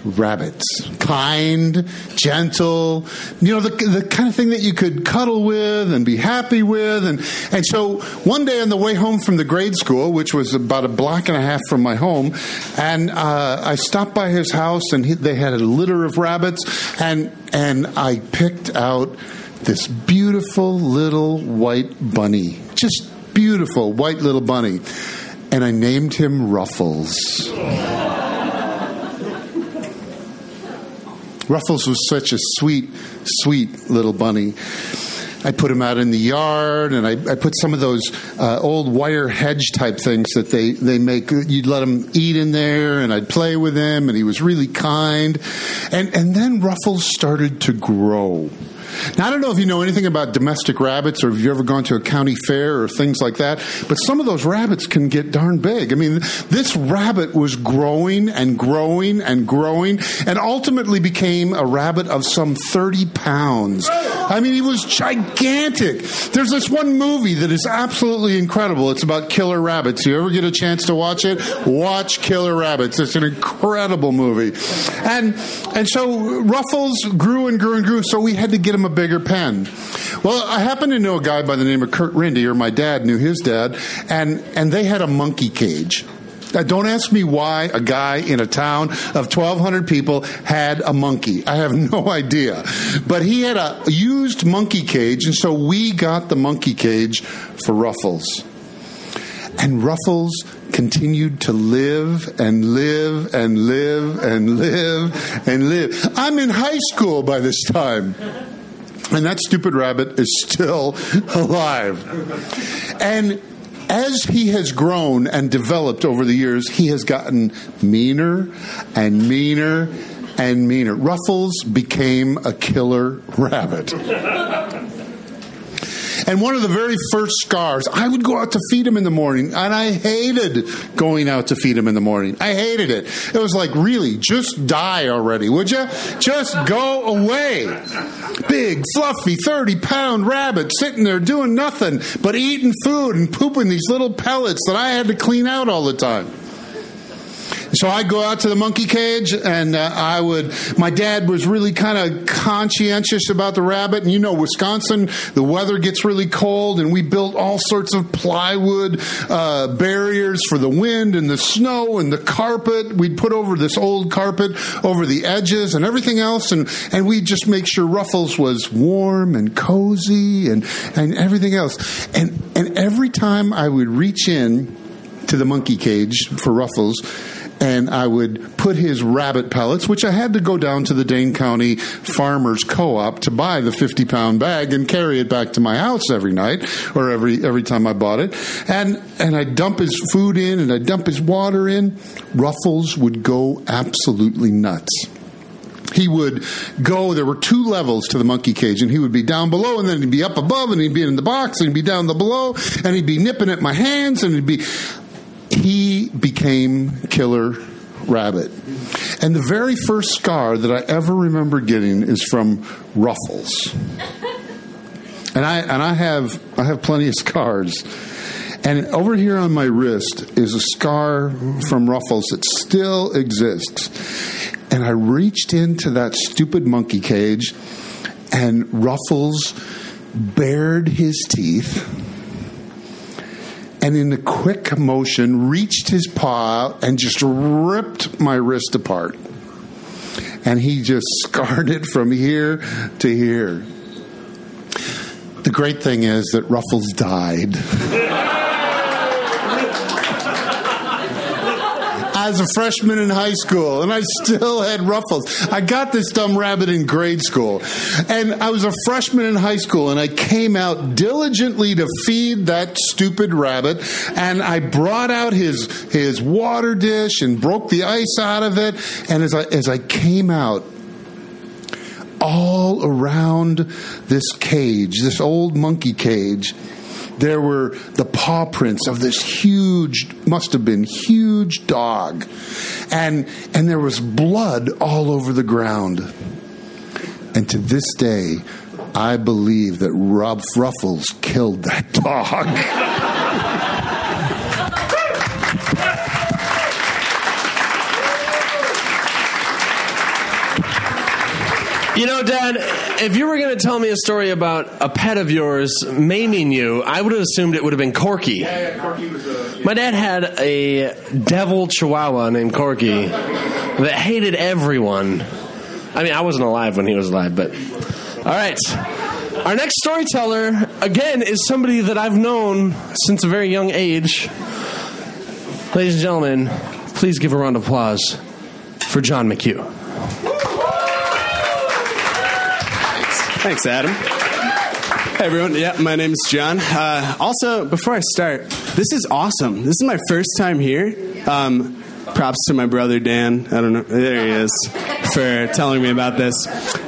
rabbits. Kind, gentle, you know, the, the kind of thing that you could cuddle with and be happy with. And, and so one day on the way home from the grade school, which was about a block and a half from my home, and uh, I stopped by his house and he, they had a litter of rabbits, and, and I picked out this beautiful little white bunny. Just beautiful white little bunny. And I named him Ruffles. Ruffles was such a sweet, sweet little bunny. I put him out in the yard, and I, I put some of those uh, old wire hedge type things that they, they make. You'd let him eat in there, and I'd play with him, and he was really kind. And, and then Ruffles started to grow. Now, I don't know if you know anything about domestic rabbits or if you've ever gone to a county fair or things like that, but some of those rabbits can get darn big. I mean, this rabbit was growing and growing and growing and ultimately became a rabbit of some 30 pounds. I mean, he was gigantic. There's this one movie that is absolutely incredible. It's about killer rabbits. You ever get a chance to watch it? Watch Killer Rabbits. It's an incredible movie. And, and so Ruffles grew and grew and grew, so we had to get him a bigger pen. Well, I happen to know a guy by the name of Kurt Rindy, or my dad knew his dad, and, and they had a monkey cage. Now, don't ask me why a guy in a town of 1,200 people had a monkey. I have no idea. But he had a used monkey cage, and so we got the monkey cage for Ruffles. And Ruffles continued to live and live and live and live and live. I'm in high school by this time. And that stupid rabbit is still alive. And as he has grown and developed over the years, he has gotten meaner and meaner and meaner. Ruffles became a killer rabbit. And one of the very first scars, I would go out to feed him in the morning, and I hated going out to feed him in the morning. I hated it. It was like, really, just die already, would you? Just go away. Big, fluffy, 30 pound rabbit sitting there doing nothing but eating food and pooping these little pellets that I had to clean out all the time. So I'd go out to the monkey cage, and uh, I would. My dad was really kind of conscientious about the rabbit, and you know, Wisconsin, the weather gets really cold, and we built all sorts of plywood uh, barriers for the wind and the snow and the carpet. We'd put over this old carpet over the edges and everything else, and and we just make sure Ruffles was warm and cozy and and everything else. And and every time I would reach in to the monkey cage for Ruffles and I would put his rabbit pellets, which I had to go down to the Dane County Farmers Co-op to buy the 50 pound bag and carry it back to my house every night or every every time I bought it. And and I'd dump his food in and I'd dump his water in. Ruffles would go absolutely nuts he would go there were two levels to the monkey cage and he would be down below and then he'd be up above and he'd be in the box and he'd be down the below and he'd be nipping at my hands and he'd be he became killer rabbit. And the very first scar that i ever remember getting is from ruffles. And i and i have i have plenty of scars. And over here on my wrist is a scar from ruffles that still exists. And I reached into that stupid monkey cage, and Ruffles bared his teeth and in a quick motion reached his paw and just ripped my wrist apart. And he just scarred it from here to here. The great thing is that Ruffles died. as a freshman in high school, and I still had ruffles. I got this dumb rabbit in grade school, and I was a freshman in high school, and I came out diligently to feed that stupid rabbit, and I brought out his his water dish and broke the ice out of it, and as I as I came out, all around this cage, this old monkey cage, there were the paw prints of this huge, must have been huge dog. And, and there was blood all over the ground. And to this day, I believe that Rob Ruffles killed that dog. You know, Dad, if you were going to tell me a story about a pet of yours maiming you, I would have assumed it would have been Corky. Yeah, Corky was uh, a. My dad had a devil chihuahua named Corky that hated everyone. I mean, I wasn't alive when he was alive, but. All right. Our next storyteller, again, is somebody that I've known since a very young age. Ladies and gentlemen, please give a round of applause for John McHugh. Thanks, Adam. Hey, everyone. Yeah, my name is John. Uh, also, before I start, this is awesome. This is my first time here. Um, props to my brother Dan. I don't know. There he is for telling me about this.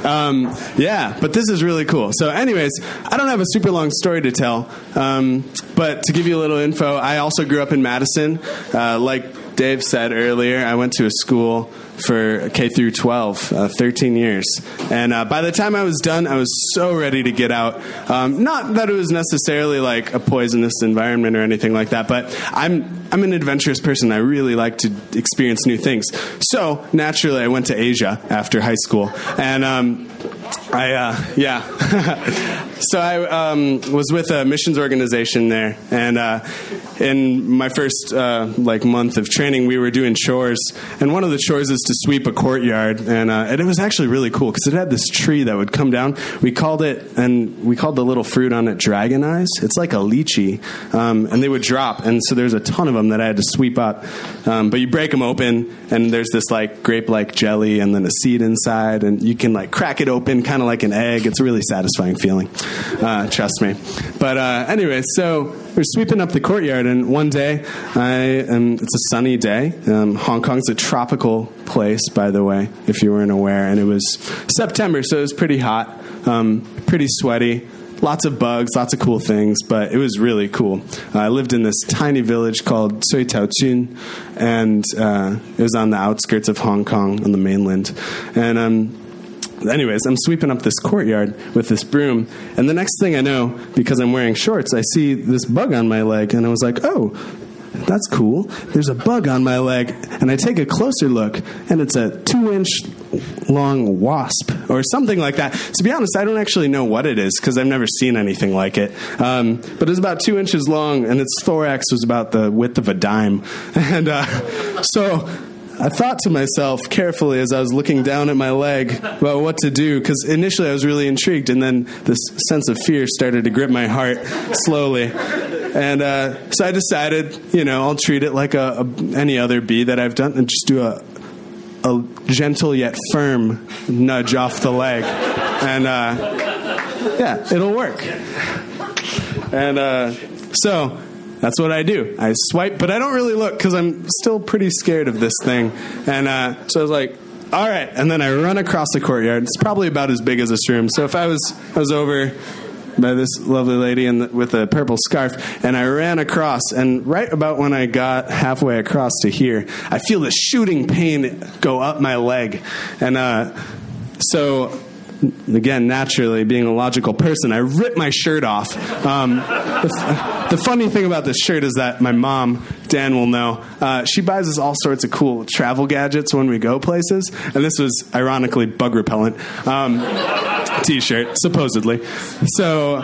Um, yeah, but this is really cool. So, anyways, I don't have a super long story to tell, um, but to give you a little info, I also grew up in Madison. Uh, like Dave said earlier, I went to a school for K through 12, uh, 13 years. And uh, by the time I was done, I was so ready to get out. Um, not that it was necessarily like a poisonous environment or anything like that, but I'm I'm an adventurous person. I really like to experience new things. So naturally, I went to Asia after high school, and um, I uh, yeah. so I um, was with a missions organization there, and uh, in my first uh, like month of training, we were doing chores, and one of the chores is to sweep a courtyard, and, uh, and it was actually really cool because it had this tree that would come down. We called it, and we called the little fruit on it dragon eyes. It's like a lychee, um, and they would drop, and so there's a ton of them that I had to sweep up. Um, but you break them open, and there's this like grape-like jelly, and then a seed inside, and you can like crack it open, kind of like an egg. It's a really satisfying feeling. Uh, trust me. But uh, anyway, so we're sweeping up the courtyard, and one day, I am, it's a sunny day. Um, Hong Kong's a tropical place, by the way, if you weren't aware, and it was September, so it was pretty hot, um, pretty sweaty. Lots of bugs, lots of cool things, but it was really cool. Uh, I lived in this tiny village called Sui Tao Chun, and uh, it was on the outskirts of Hong Kong on the mainland. And um, anyways, I'm sweeping up this courtyard with this broom, and the next thing I know, because I'm wearing shorts, I see this bug on my leg, and I was like, oh, that's cool. There's a bug on my leg, and I take a closer look, and it's a two inch long wasp or something like that. To be honest, I don't actually know what it is because I've never seen anything like it. Um, but it's about two inches long, and its thorax was about the width of a dime. And uh, so I thought to myself carefully as I was looking down at my leg about what to do because initially I was really intrigued, and then this sense of fear started to grip my heart slowly. And uh, so I decided, you know, I'll treat it like a, a, any other bee that I've done and just do a, a gentle yet firm nudge off the leg. And uh, yeah, it'll work. And uh, so that's what I do. I swipe, but I don't really look because I'm still pretty scared of this thing. And uh, so I was like, all right. And then I run across the courtyard. It's probably about as big as this room. So if I was, I was over by this lovely lady the, with a purple scarf, and I ran across. And right about when I got halfway across to here, I feel the shooting pain go up my leg, and uh, so again, naturally, being a logical person, I ripped my shirt off. Um, the, the, funny thing about this shirt is that my mom, Dan will know, uh, she buys us all sorts of cool travel gadgets when we go places, and this was ironically bug repellent. Um, t-shirt supposedly so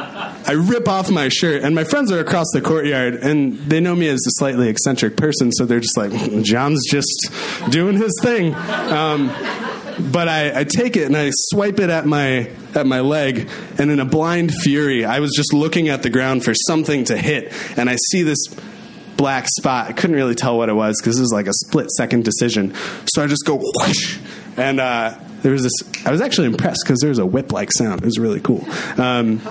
i rip off my shirt and my friends are across the courtyard and they know me as a slightly eccentric person so they're just like john's just doing his thing um, but I, I, take it and I swipe it at my at my leg, and in a blind fury, I was just looking at the ground for something to hit, and I see this black spot. I couldn't really tell what it was because it was like a split second decision. So I just go whoosh, and uh, there was this. I was actually impressed because there was a whip like sound. It was really cool. Um,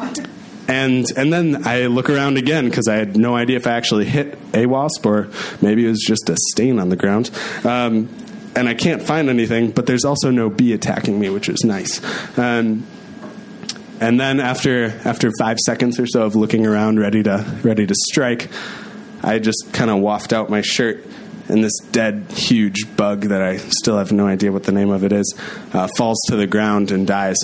and and then I look around again because I had no idea if I actually hit a wasp or maybe it was just a stain on the ground. Um, and I can't find anything, but there's also no bee attacking me, which is nice. Um, and then after after five seconds or so of looking around, ready to ready to strike, I just kind of waft out my shirt, and this dead, huge bug that I still have no idea what the name of it is uh, falls to the ground and dies.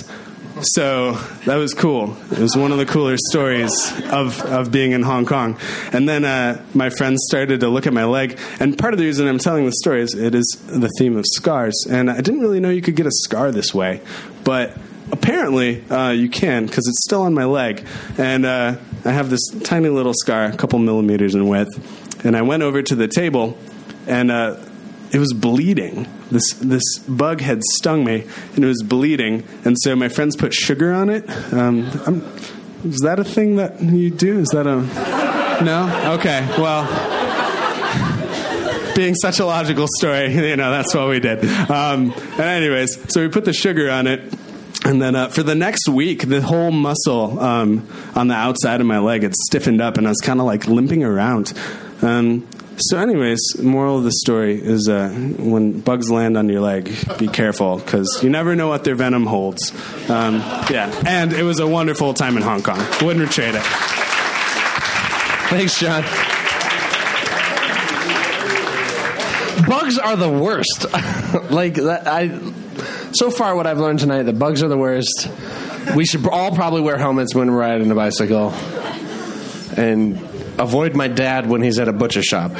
So that was cool. It was one of the cooler stories of, of being in Hong Kong. And then uh, my friends started to look at my leg. And part of the reason I'm telling the story is it is the theme of scars. And I didn't really know you could get a scar this way. But apparently uh, you can because it's still on my leg. And uh, I have this tiny little scar, a couple millimeters in width. And I went over to the table and uh, it was bleeding. This this bug had stung me, and it was bleeding. And so my friends put sugar on it. Um, is that a thing that you do? Is that a no? Okay, well, being such a logical story, you know, that's what we did. Um, and anyways, so we put the sugar on it. And then uh, for the next week, the whole muscle um, on the outside of my leg had stiffened up, and I was kind of like limping around. Um, so, anyways, moral of the story is uh, when bugs land on your leg, be careful because you never know what their venom holds. Um, yeah, and it was a wonderful time in Hong Kong. Wouldn't trade it. Thanks, John. Bugs are the worst. like that, I. So far, what I've learned tonight, the bugs are the worst. We should all probably wear helmets when we're riding a bicycle, and avoid my dad when he's at a butcher shop.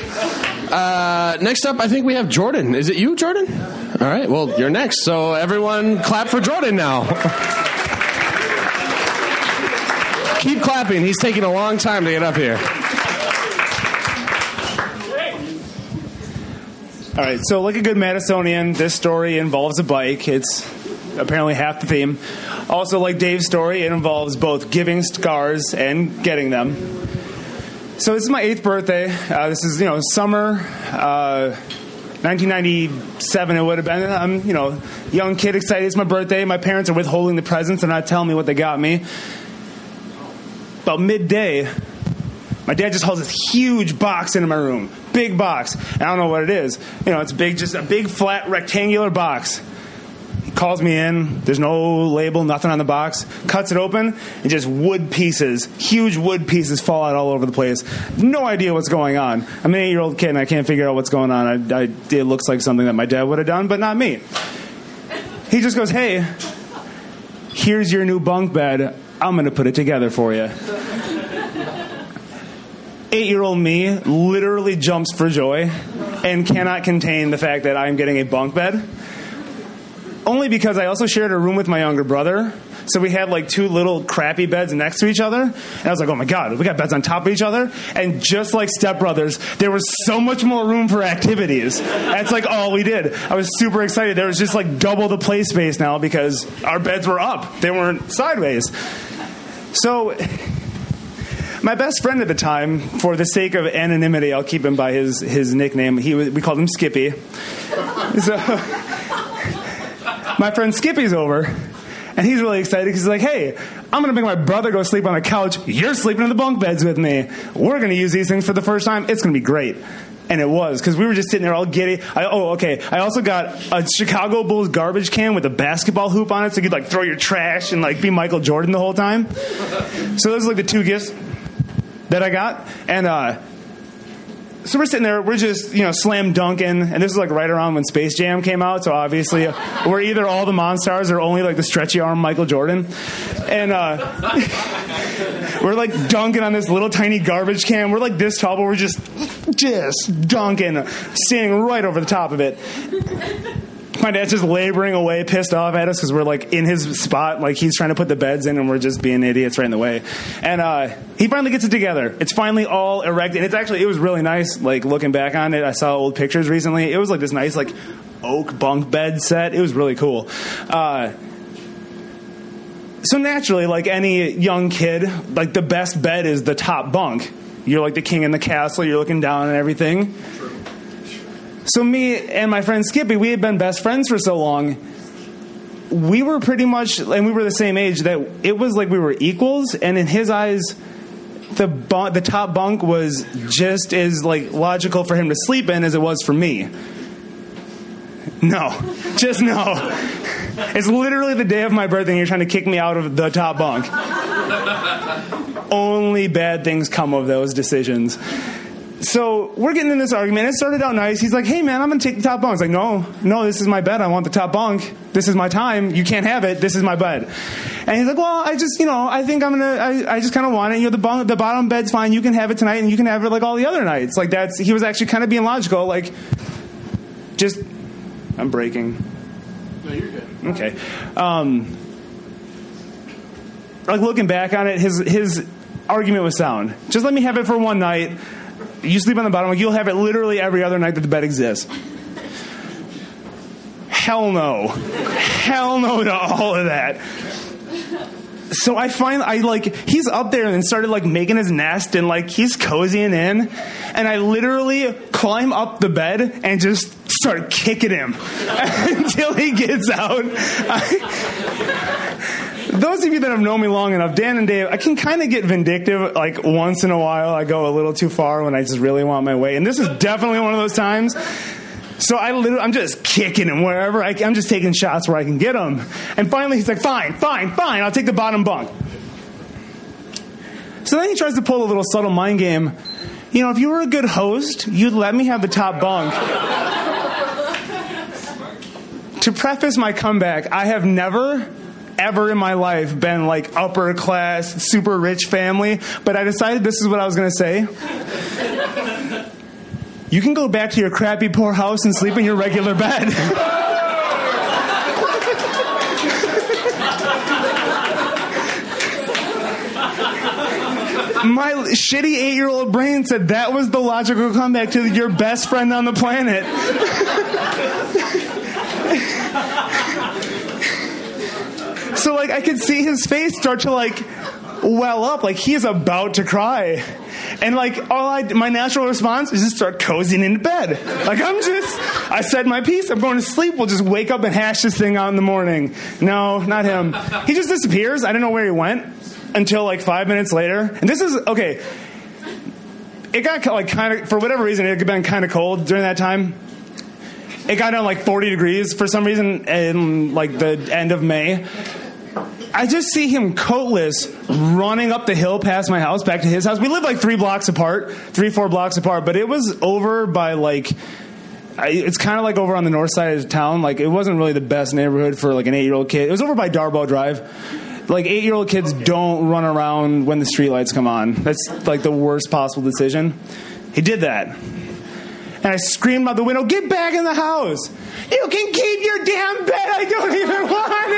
Uh, next up, I think we have Jordan. Is it you, Jordan? All right. Well, you're next. So everyone, clap for Jordan now. Keep clapping. He's taking a long time to get up here. All right. So, like a good Madisonian, this story involves a bike. It's apparently half the theme. Also, like Dave's story, it involves both giving scars and getting them. So this is my eighth birthday. Uh, this is you know summer, uh, 1997. It would have been. I'm you know young kid excited. It's my birthday. My parents are withholding the presents. They're not telling me what they got me. About midday, my dad just hauls this huge box into my room. Big box. I don't know what it is. You know, it's big, just a big flat rectangular box calls me in. There's no label, nothing on the box. Cuts it open, and just wood pieces, huge wood pieces, fall out all over the place. No idea what's going on. I'm an eight year old kid, and I can't figure out what's going on. I, I, it looks like something that my dad would have done, but not me. He just goes, "Hey, here's your new bunk bed. I'm going to put it together for you." Eight year old me literally jumps for joy and cannot contain the fact that I'm getting a bunk bed only because I also shared a room with my younger brother. So we had like two little crappy beds next to each other. And I was like, oh my God, we got beds on top of each other. And just like stepbrothers, there was so much more room for activities. That's like all we did. I was super excited. There was just like double the play space now because our beds were up, they weren't sideways. So my best friend at the time, for the sake of anonymity, I'll keep him by his, his nickname. He we called him Skippy. So, my friend Skippy's over, and he's really excited because he's like, hey, I'm going to make my brother go sleep on the couch. You're sleeping in the bunk beds with me. We're going to use these things for the first time. It's going to be great. And it was because we were just sitting there all giddy. I, oh, okay. I also got a Chicago Bulls garbage can with a basketball hoop on it, so you could like throw your trash and like be Michael Jordan the whole time. So those are like the two gifts that I got, and uh, so we're sitting there, we're just you know slam dunking, and this is like right around when Space Jam came out. So obviously, uh, we're either all the Monstars or only like the stretchy arm Michael Jordan, and uh, we're like dunking on this little tiny garbage can. We're like this tall, but we're just just dunking, standing right over the top of it. My dad's just laboring away, pissed off at us because we're like in his spot, like he's trying to put the beds in, and we're just being idiots right in the way. And uh, he finally gets it together. It's finally all erected. And it's actually it was really nice. Like looking back on it, I saw old pictures recently. It was like this nice like oak bunk bed set. It was really cool. Uh, so naturally, like any young kid, like the best bed is the top bunk. You're like the king in the castle. You're looking down and everything. So me and my friend Skippy, we had been best friends for so long. We were pretty much, and we were the same age that it was like we were equals. And in his eyes, the the top bunk was just as like logical for him to sleep in as it was for me. No, just no. It's literally the day of my birthday, and you're trying to kick me out of the top bunk. Only bad things come of those decisions. So we're getting in this argument. It started out nice. He's like, "Hey man, I'm gonna take the top bunk." I was like, "No, no, this is my bed. I want the top bunk. This is my time. You can't have it. This is my bed." And he's like, "Well, I just, you know, I think I'm gonna. I, I just kind of want it. You know, the bunk, the bottom bed's fine. You can have it tonight, and you can have it like all the other nights. Like that's." He was actually kind of being logical. Like, just, I'm breaking. No, you're good. Okay. Um, like looking back on it, his his argument was sound. Just let me have it for one night. You sleep on the bottom. Like you'll have it literally every other night that the bed exists. Hell no. Hell no to all of that. So I find I like he's up there and started like making his nest and like he's cozying in, and I literally climb up the bed and just start kicking him until he gets out. Those of you that have known me long enough, Dan and Dave, I can kind of get vindictive. Like once in a while, I go a little too far when I just really want my way, and this is definitely one of those times. So I literally, I'm just kicking him wherever I, I'm just taking shots where I can get him. And finally, he's like, "Fine, fine, fine. I'll take the bottom bunk." So then he tries to pull a little subtle mind game. You know, if you were a good host, you'd let me have the top bunk. to preface my comeback, I have never ever in my life been like upper class, super rich family, but I decided this is what I was going to say. You can go back to your crappy poor house and sleep in your regular bed. My shitty eight year old brain said that was the logical comeback to your best friend on the planet. So, like, I could see his face start to, like, well up, like he is about to cry. And like all I, my natural response is just start cozying into bed. Like I'm just, I said my piece. I'm going to sleep. We'll just wake up and hash this thing out in the morning. No, not him. He just disappears. I don't know where he went until like five minutes later. And this is okay. It got like kind of for whatever reason it had been kind of cold during that time. It got down like 40 degrees for some reason in like the end of May. I just see him coatless running up the hill past my house back to his house. We live like three blocks apart, three, four blocks apart, but it was over by like, it's kind of like over on the north side of town. Like, it wasn't really the best neighborhood for like an eight year old kid. It was over by Darbo Drive. Like, eight year old kids don't run around when the streetlights come on. That's like the worst possible decision. He did that. And I screamed out the window, Get back in the house! You can keep your damn bed. I don't even want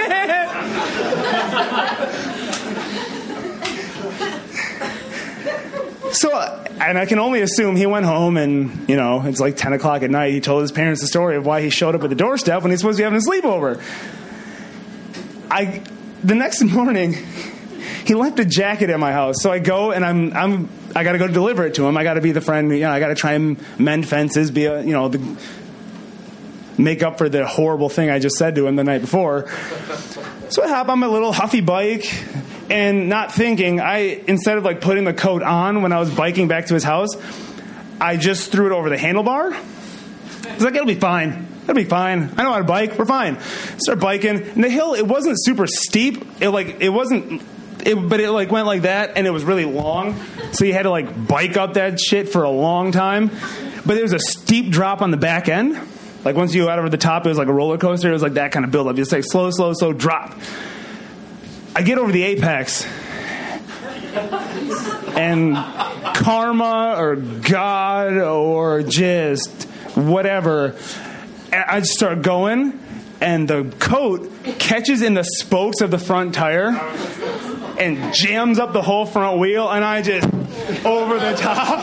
it. So, and I can only assume he went home and, you know, it's like 10 o'clock at night. He told his parents the story of why he showed up at the doorstep when he's supposed to be having a sleepover. I, the next morning, he left a jacket at my house. So I go and I'm I'm I got to go deliver it to him. I got to be the friend. You know, I got to try and mend fences. Be a you know the make up for the horrible thing I just said to him the night before. So I hop on my little huffy bike and not thinking, I instead of like putting the coat on when I was biking back to his house, I just threw it over the handlebar. I was like, it'll be fine. It'll be fine. I know how to bike. We're fine. Start biking. And the hill, it wasn't super steep. It like it wasn't it, but it like went like that and it was really long. So you had to like bike up that shit for a long time. But there was a steep drop on the back end. Like once you got over the top, it was like a roller coaster. It was like that kind of build up. Just like slow, slow, slow drop. I get over the apex, and karma or God or just whatever, I just start going, and the coat catches in the spokes of the front tire and jams up the whole front wheel, and I just over the top.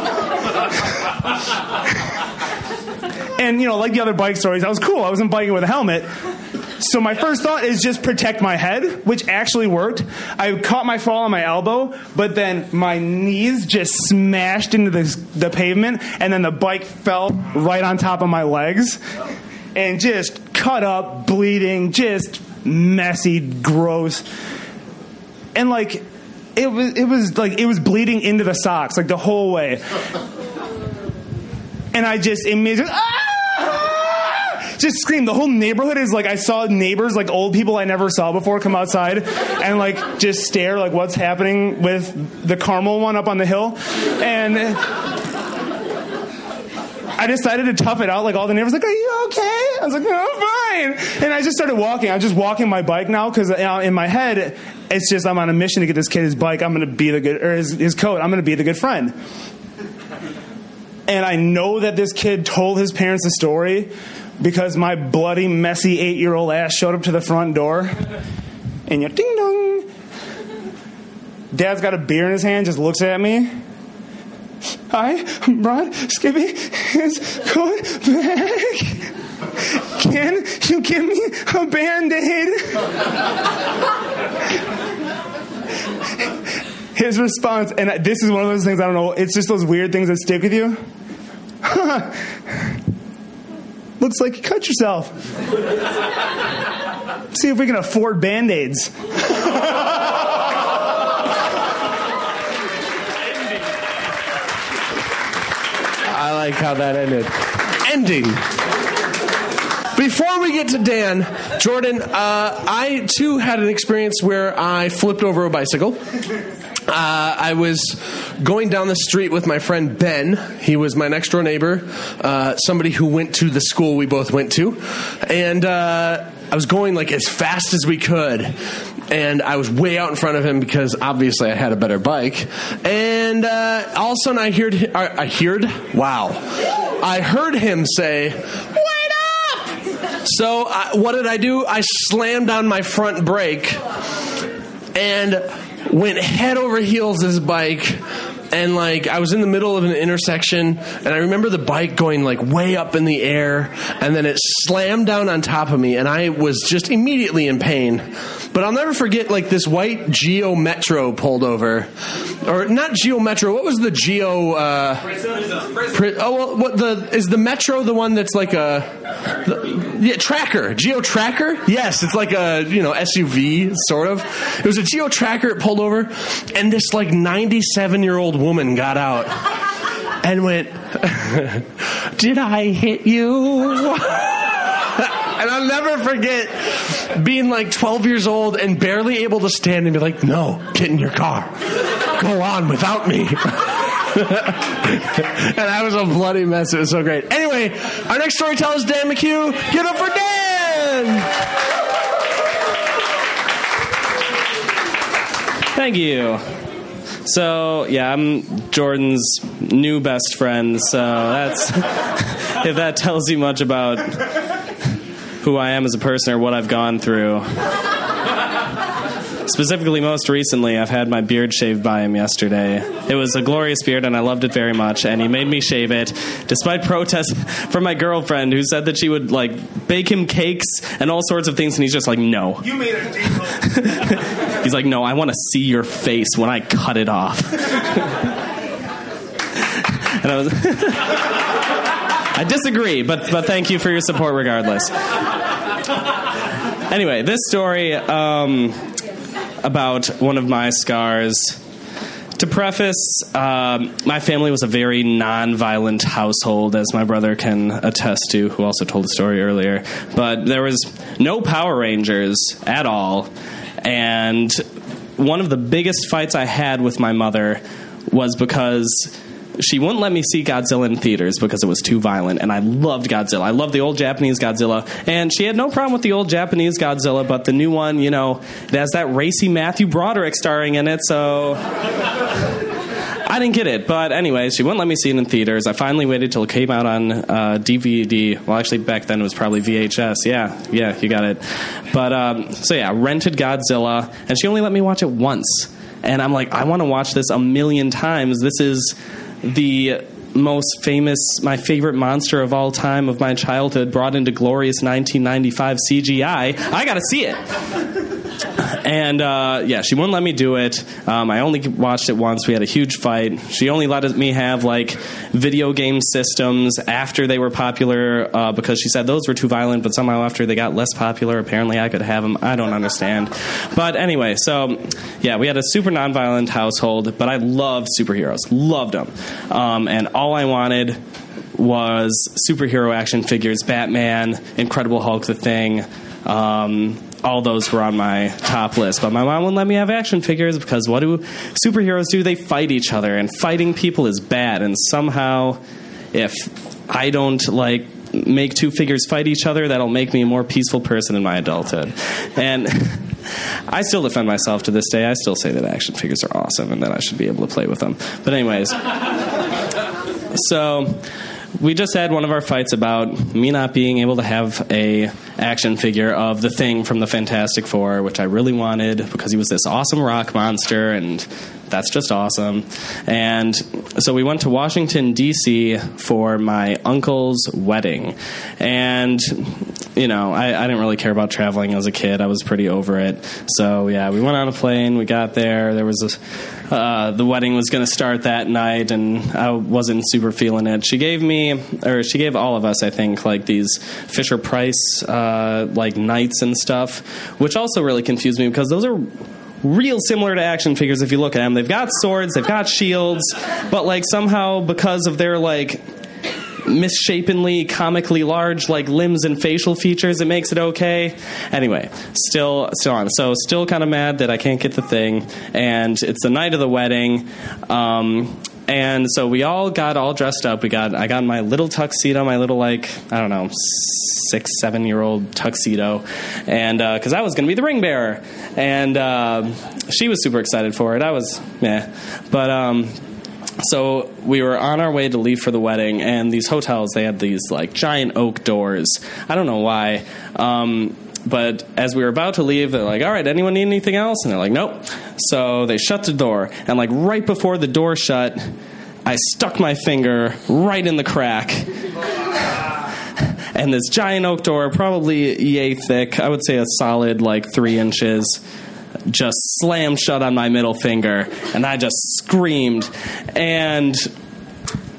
and you know, like the other bike stories, I was cool. I wasn't biking with a helmet. So my first thought is just protect my head, which actually worked. I caught my fall on my elbow, but then my knees just smashed into the, the pavement, and then the bike fell right on top of my legs, and just cut up, bleeding, just messy, gross, and like it was it was like it was bleeding into the socks like the whole way, and I just immediately. Ah! just scream. The whole neighborhood is like I saw neighbors, like old people I never saw before, come outside and like just stare, like what's happening with the caramel one up on the hill, and. I decided to tough it out. Like all the neighbors, like, "Are you okay?" I was like, "No, I'm fine." And I just started walking. I'm just walking my bike now because uh, in my head, it's just I'm on a mission to get this kid his bike. I'm going to be the good, or his, his coat. I'm going to be the good friend. And I know that this kid told his parents the story, because my bloody, messy eight year old ass showed up to the front door and you ding dong. Dad's got a beer in his hand, just looks at me. Hi, Rod. Skippy is going back. Can you give me a band aid? His response, and this is one of those things I don't know, it's just those weird things that stick with you. Looks like you cut yourself. See if we can afford band aids. I like how that ended. Ending. Before we get to Dan, Jordan, uh, I too had an experience where I flipped over a bicycle. Uh, I was going down the street with my friend Ben. He was my next door neighbor, uh, somebody who went to the school we both went to. And uh, I was going like as fast as we could. And I was way out in front of him because obviously I had a better bike. And uh, all of a sudden I heard, I, I heard, wow. I heard him say, Wait up! So I, what did I do? I slammed on my front brake and went head over heels this bike and like I was in the middle of an intersection and I remember the bike going like way up in the air and then it slammed down on top of me and I was just immediately in pain. But I'll never forget like this white Geo Metro pulled over. Or not Geo Metro, what was the Geo uh Pri- Oh well what the is the Metro the one that's like a the, yeah, tracker, Geo Tracker. Yes, it's like a you know SUV sort of. It was a Geo Tracker. It pulled over, and this like ninety-seven year old woman got out and went, "Did I hit you?" And I'll never forget being like 12 years old and barely able to stand and be like, no, get in your car. Go on without me. and I was a bloody mess. It was so great. Anyway, our next storyteller is Dan McHugh. Get up for Dan! Thank you. So yeah, I'm Jordan's new best friend. So that's if that tells you much about who I am as a person or what I've gone through. specifically, most recently, I've had my beard shaved by him yesterday. It was a glorious beard, and I loved it very much. And he made me shave it, despite protests from my girlfriend, who said that she would like bake him cakes and all sorts of things, and he's just like, no. You made a deal. He's like, no, I want to see your face when I cut it off. and I was. I disagree, but but thank you for your support regardless. Anyway, this story um, about one of my scars. To preface, um, my family was a very non-violent household, as my brother can attest to, who also told the story earlier. But there was no Power Rangers at all, and one of the biggest fights I had with my mother was because she wouldn't let me see Godzilla in theaters because it was too violent, and I loved Godzilla. I loved the old Japanese Godzilla, and she had no problem with the old Japanese Godzilla, but the new one, you know, it has that racy Matthew Broderick starring in it, so. I didn't get it, but anyways, she wouldn't let me see it in theaters. I finally waited till it came out on uh, DVD. Well, actually, back then it was probably VHS. Yeah, yeah, you got it. But um, so yeah, rented Godzilla, and she only let me watch it once. And I'm like, I want to watch this a million times. This is the most famous, my favorite monster of all time of my childhood, brought into glorious 1995 CGI. I got to see it. And uh, yeah, she wouldn't let me do it. Um, I only watched it once. We had a huge fight. She only let me have like video game systems after they were popular uh, because she said those were too violent. But somehow after they got less popular, apparently I could have them. I don't understand. But anyway, so yeah, we had a super nonviolent household, but I loved superheroes. Loved them. Um, and all I wanted was superhero action figures Batman, Incredible Hulk, The Thing. Um, all those were on my top list. But my mom wouldn't let me have action figures because what do superheroes do? They fight each other, and fighting people is bad. And somehow, if I don't like make two figures fight each other, that'll make me a more peaceful person in my adulthood. And I still defend myself to this day. I still say that action figures are awesome and that I should be able to play with them. But anyways, so we just had one of our fights about me not being able to have a action figure of the thing from the Fantastic Four, which I really wanted because he was this awesome rock monster, and that's just awesome. And so we went to Washington D.C. for my uncle's wedding, and you know I, I didn't really care about traveling as a kid. I was pretty over it. So yeah, we went on a plane. We got there. There was a uh, the wedding was going to start that night, and I wasn't super feeling it. She gave me, or she gave all of us, I think, like these Fisher Price uh, like knights and stuff, which also really confused me because those are real similar to action figures if you look at them. They've got swords, they've got shields, but like somehow because of their like misshapenly, comically large like limbs and facial features, it makes it okay. Anyway, still still on. So still kind of mad that I can't get the thing, and it's the night of the wedding. Um, and so we all got all dressed up. We got I got my little tuxedo, my little like I don't know six seven year old tuxedo, and because uh, I was going to be the ring bearer, and uh, she was super excited for it. I was yeah, but um, so we were on our way to leave for the wedding, and these hotels they had these like giant oak doors. I don't know why. Um, but as we were about to leave, they're like, "All right, anyone need anything else?" And they're like, "Nope." So they shut the door, and like right before the door shut, I stuck my finger right in the crack. and this giant oak door, probably yay thick, I would say a solid like three inches, just slammed shut on my middle finger, and I just screamed. And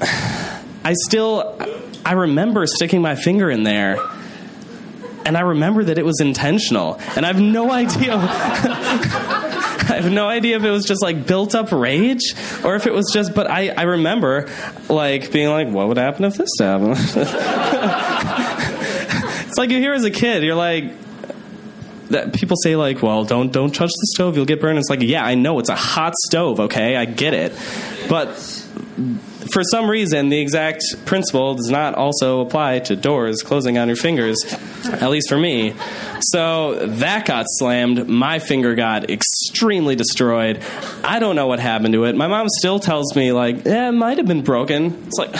I still, I remember sticking my finger in there and I remember that it was intentional, and I have no idea. I have no idea if it was just like built up rage or if it was just. But I, I remember like being like, "What would happen if this happened?" it's like you hear as a kid, you're like. That people say like, well, don't don't touch the stove, you'll get burned. It's like, yeah, I know it's a hot stove, okay, I get it, but for some reason, the exact principle does not also apply to doors closing on your fingers, at least for me. So that got slammed. My finger got extremely destroyed. I don't know what happened to it. My mom still tells me, like, yeah, it might have been broken. It's like.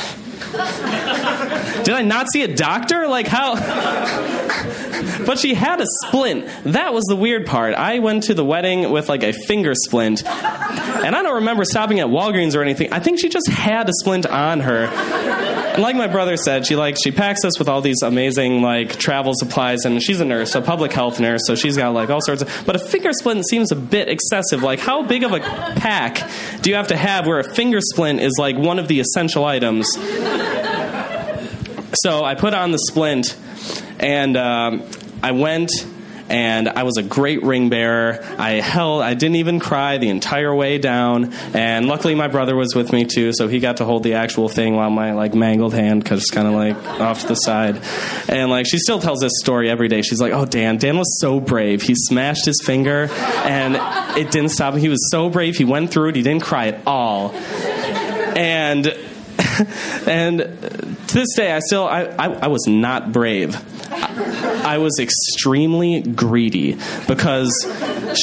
Did I not see a doctor? Like how? but she had a splint. That was the weird part. I went to the wedding with like a finger splint, and I don't remember stopping at Walgreens or anything. I think she just had a splint on her. And like my brother said, she like she packs us with all these amazing like travel supplies, and she's a nurse, a public health nurse, so she's got like all sorts of. But a finger splint seems a bit excessive. Like how big of a pack do you have to have where a finger splint is like one of the essential items? So I put on the splint, and um, I went. And I was a great ring bearer. I held, I didn't even cry the entire way down. And luckily, my brother was with me too, so he got to hold the actual thing while my like mangled hand was kind of like off to the side. And like she still tells this story every day. She's like, "Oh, Dan, Dan was so brave. He smashed his finger, and it didn't stop him. He was so brave. He went through it. He didn't cry at all." And and to this day, I still I, I, I was not brave. I, I was extremely greedy because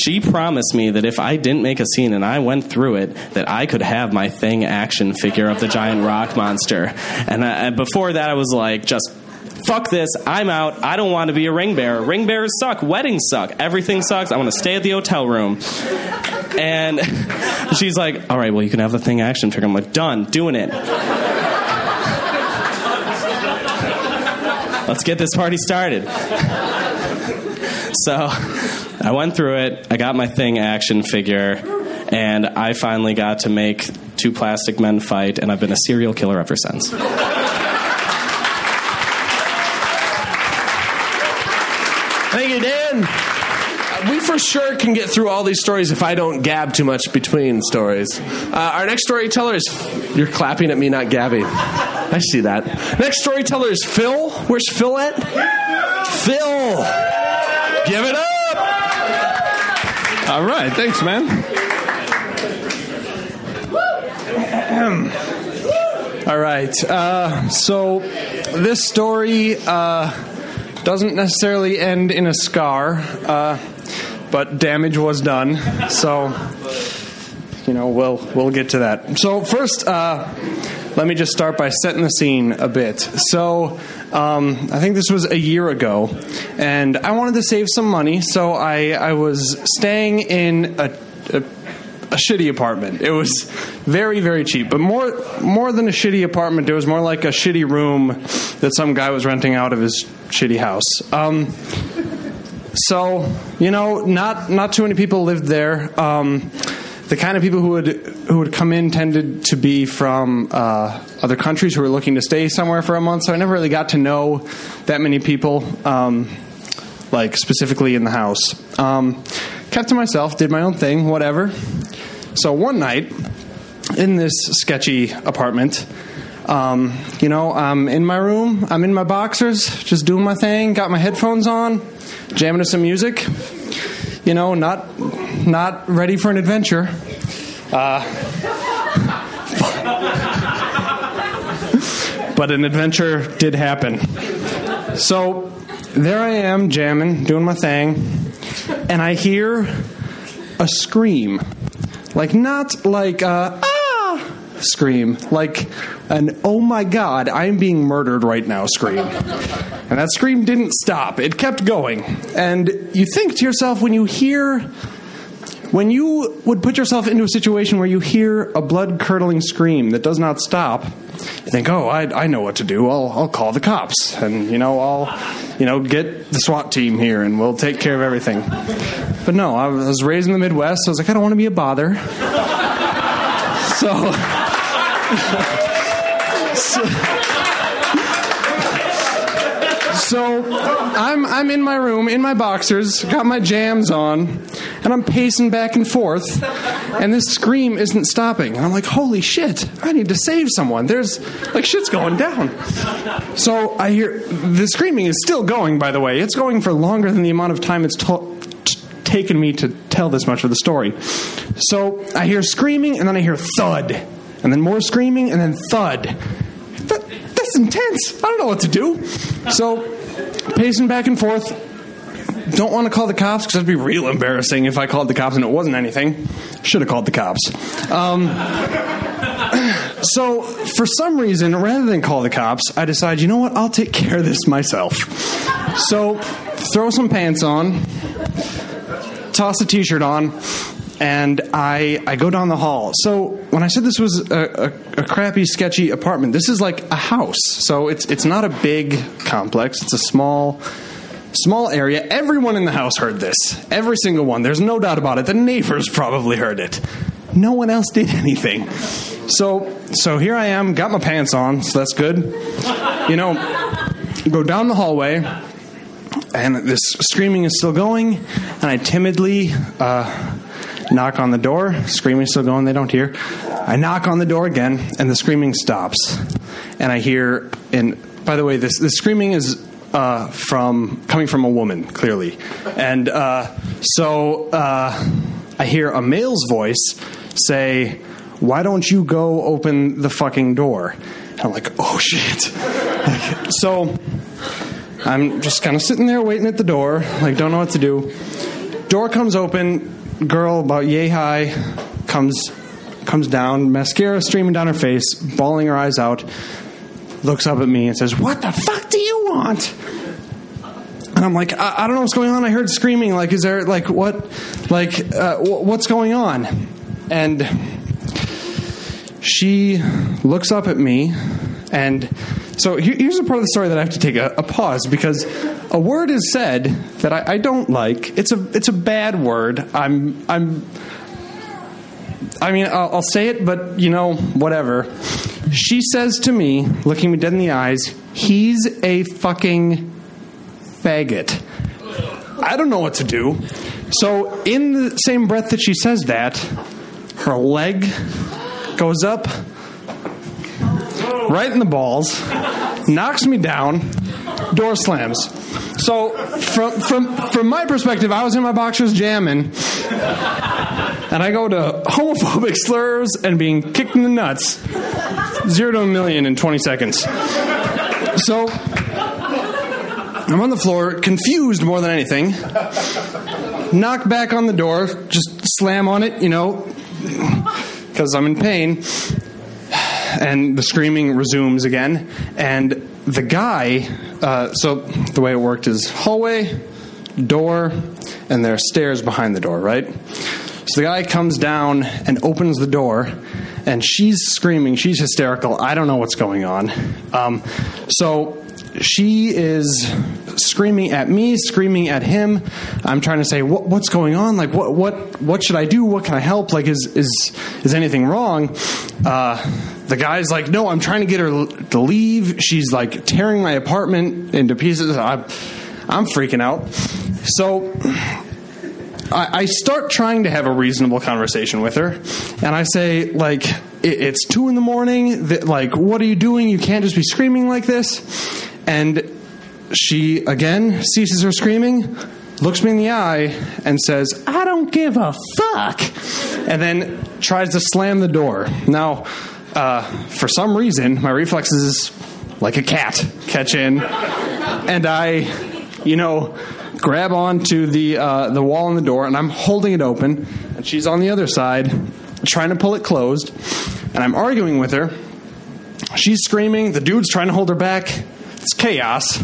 she promised me that if I didn't make a scene and I went through it, that I could have my thing action figure of the giant rock monster. And, I, and before that, I was like, just fuck this. I'm out. I don't want to be a ring bearer. Ring bearers suck. Weddings suck. Everything sucks. I want to stay at the hotel room. And she's like, all right, well, you can have the thing action figure. I'm like, done, doing it. Let's get this party started. So I went through it. I got my thing action figure, and I finally got to make two plastic men fight, and I've been a serial killer ever since. Thank you, Dan. We for sure can get through all these stories if I don't gab too much between stories. Uh, our next storyteller is. You're clapping at me, not gabbing. I see that. Next storyteller is Phil. Where's Phil at? Phil! Give it up! All right, thanks, man. All right, uh, so this story uh, doesn't necessarily end in a scar, uh, but damage was done. So, you know, we'll we'll get to that. So first, uh, let me just start by setting the scene a bit. So. Um, I think this was a year ago, and I wanted to save some money, so I, I was staying in a, a a shitty apartment. It was very, very cheap, but more more than a shitty apartment, it was more like a shitty room that some guy was renting out of his shitty house. Um, so you know, not not too many people lived there. Um, the kind of people who would who would come in tended to be from uh, other countries who were looking to stay somewhere for a month. So I never really got to know that many people, um, like specifically in the house. Um, kept to myself, did my own thing, whatever. So one night in this sketchy apartment, um, you know, I'm in my room, I'm in my boxers, just doing my thing, got my headphones on, jamming to some music. You know, not not ready for an adventure. Uh, but an adventure did happen. So there I am jamming, doing my thing, and I hear a scream. Like, not like a ah scream, like an oh my god, I'm being murdered right now scream. And that scream didn't stop, it kept going. And you think to yourself when you hear when you would put yourself into a situation where you hear a blood curdling scream that does not stop, you think, oh, I, I know what to do. I'll, I'll call the cops and, you know, I'll, you know, get the SWAT team here and we'll take care of everything. But no, I was raised in the Midwest, so I was like, I don't want to be a bother. so, so I'm I'm in my room in my boxers, got my jams on, and I'm pacing back and forth, and this scream isn't stopping. And I'm like, holy shit! I need to save someone. There's like shit's going down. So I hear the screaming is still going. By the way, it's going for longer than the amount of time it's to- t- taken me to tell this much of the story. So I hear screaming, and then I hear thud, and then more screaming, and then thud. That, that's intense. I don't know what to do. So pacing back and forth. Don't want to call the cops because that'd be real embarrassing if I called the cops and it wasn't anything. Should have called the cops. Um, So, for some reason, rather than call the cops, I decide, you know what, I'll take care of this myself. So, throw some pants on, toss a t shirt on, and I, I go down the hall. So, when I said this was a, a, a crappy, sketchy apartment, this is like a house. So, it's, it's not a big complex, it's a small small area. Everyone in the house heard this. Every single one. There's no doubt about it. The neighbors probably heard it. No one else did anything. So, so here I am, got my pants on, so that's good. You know, go down the hallway, and this screaming is still going, and I timidly uh, knock on the door. Screaming still going, they don't hear. I knock on the door again, and the screaming stops. And I hear, and by the way, this, this screaming is uh, from coming from a woman, clearly. And uh, so uh, I hear a male's voice say, Why don't you go open the fucking door? And I'm like, Oh shit. So I'm just kind of sitting there waiting at the door, like, don't know what to do. Door comes open, girl about yay high comes comes down, mascara streaming down her face, bawling her eyes out, looks up at me and says, What the fuck do you want? And I'm like, I, I don't know what's going on. I heard screaming. Like, is there, like, what, like, uh, w- what's going on? And she looks up at me, and so here's a part of the story that I have to take a, a pause because a word is said that I, I don't like. It's a, it's a bad word. I'm, I'm, I mean, I'll, I'll say it, but you know, whatever. She says to me, looking me dead in the eyes, he's a fucking faggot. I don't know what to do. So, in the same breath that she says that, her leg goes up right in the balls, knocks me down, door slams. So, from, from, from my perspective, I was in my boxers jamming, and I go to homophobic slurs and being kicked in the nuts. Zero to a million in 20 seconds. So, I'm on the floor, confused more than anything. Knock back on the door, just slam on it, you know, because I'm in pain. And the screaming resumes again. And the guy, uh, so the way it worked is hallway, door, and there are stairs behind the door, right? So the guy comes down and opens the door, and she's screaming. She's hysterical. I don't know what's going on. Um, so she is screaming at me, screaming at him. I'm trying to say, what, "What's going on? Like, what, what, what should I do? What can I help? Like, is is is anything wrong?" Uh, the guy's like, "No, I'm trying to get her to leave. She's like tearing my apartment into pieces. I'm, I'm freaking out." So. I, I start trying to have a reasonable conversation with her, and I say, like, it's two in the morning. That, like, what are you doing? You can't just be screaming like this. And she again ceases her screaming, looks me in the eye, and says, I don't give a fuck. And then tries to slam the door. Now, uh, for some reason, my reflexes, like a cat, catch in. And I, you know, grab onto the, uh, the wall in the door, and I'm holding it open. And she's on the other side, trying to pull it closed. And I'm arguing with her. She's screaming. The dude's trying to hold her back. It's chaos.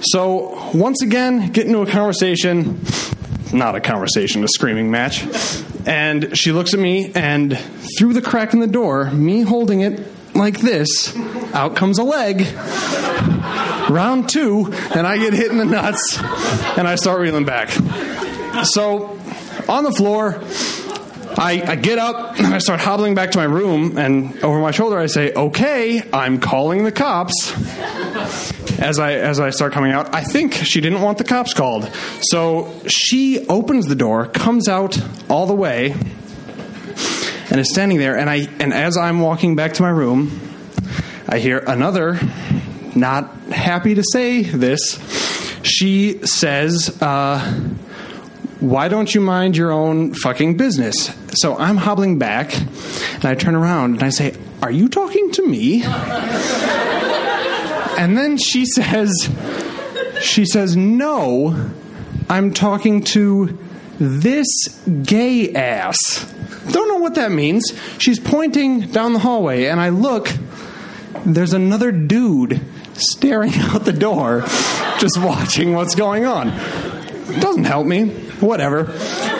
So, once again, get into a conversation. Not a conversation, a screaming match. And she looks at me, and through the crack in the door, me holding it like this, out comes a leg. Round two, and I get hit in the nuts, and I start reeling back. So, on the floor, I, I, get up and I start hobbling back to my room, and over my shoulder I say, "Okay, I'm calling the cops." As I as I start coming out, I think she didn't want the cops called, so she opens the door, comes out all the way, and is standing there. And I and as I'm walking back to my room, I hear another. Not happy to say this. She says. Uh, why don't you mind your own fucking business? So I'm hobbling back, and I turn around and I say, Are you talking to me? and then she says, She says, No, I'm talking to this gay ass. Don't know what that means. She's pointing down the hallway, and I look. There's another dude staring out the door, just watching what's going on. Doesn't help me. Whatever.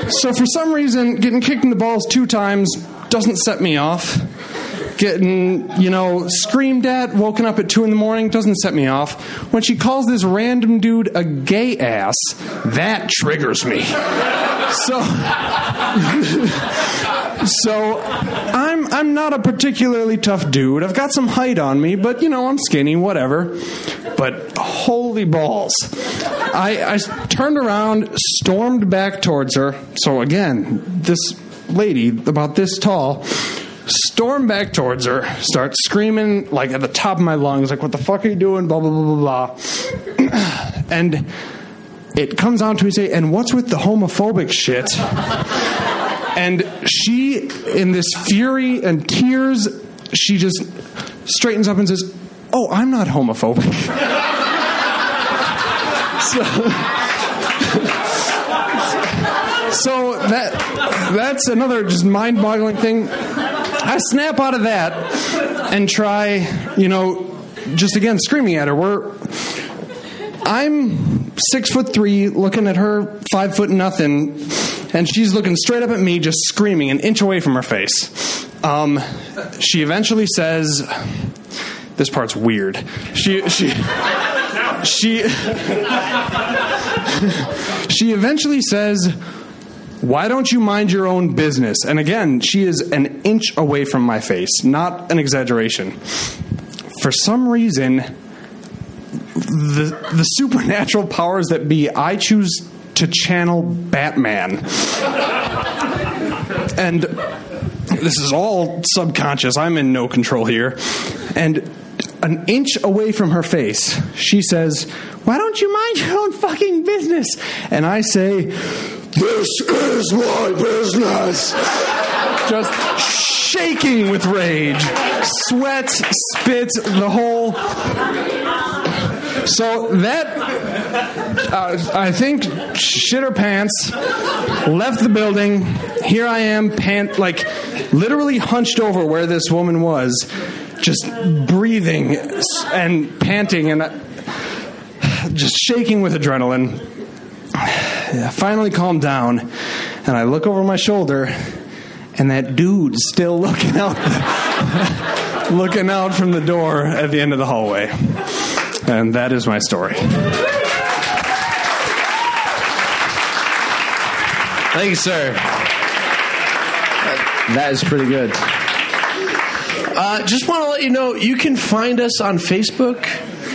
So for some reason, getting kicked in the balls two times doesn't set me off. Getting, you know, screamed at, woken up at two in the morning doesn't set me off. When she calls this random dude a gay ass, that triggers me. So, so I'm not a particularly tough dude. I've got some height on me, but you know I'm skinny, whatever. But holy balls! I, I turned around, stormed back towards her. So again, this lady about this tall storm back towards her, start screaming like at the top of my lungs, like, what the fuck are you doing? Blah, blah, blah, blah, blah. and it comes on to me say, and what's with the homophobic shit? And she, in this fury and tears, she just straightens up and says, Oh, I'm not homophobic. so, so that that's another just mind-boggling thing. I snap out of that and try, you know, just again screaming at her. We're I'm six foot three, looking at her five foot nothing, and she's looking straight up at me, just screaming an inch away from her face. Um, she eventually says, "This part's weird." She she she she eventually says why don't you mind your own business? And again, she is an inch away from my face, not an exaggeration. For some reason, the, the supernatural powers that be, I choose to channel Batman. and this is all subconscious. I'm in no control here. And an inch away from her face, she says, Why don't you mind your own fucking business? And I say, this is my business. Just shaking with rage. Sweat, spit, the whole. So that, uh, I think, shit her pants, left the building. Here I am, pant, like literally hunched over where this woman was, just breathing and panting and uh, just shaking with adrenaline. I finally calmed down, and I look over my shoulder, and that dude's still looking out, looking out from the door at the end of the hallway. And that is my story. Thank you, sir. That is pretty good. Uh, just want to let you know you can find us on Facebook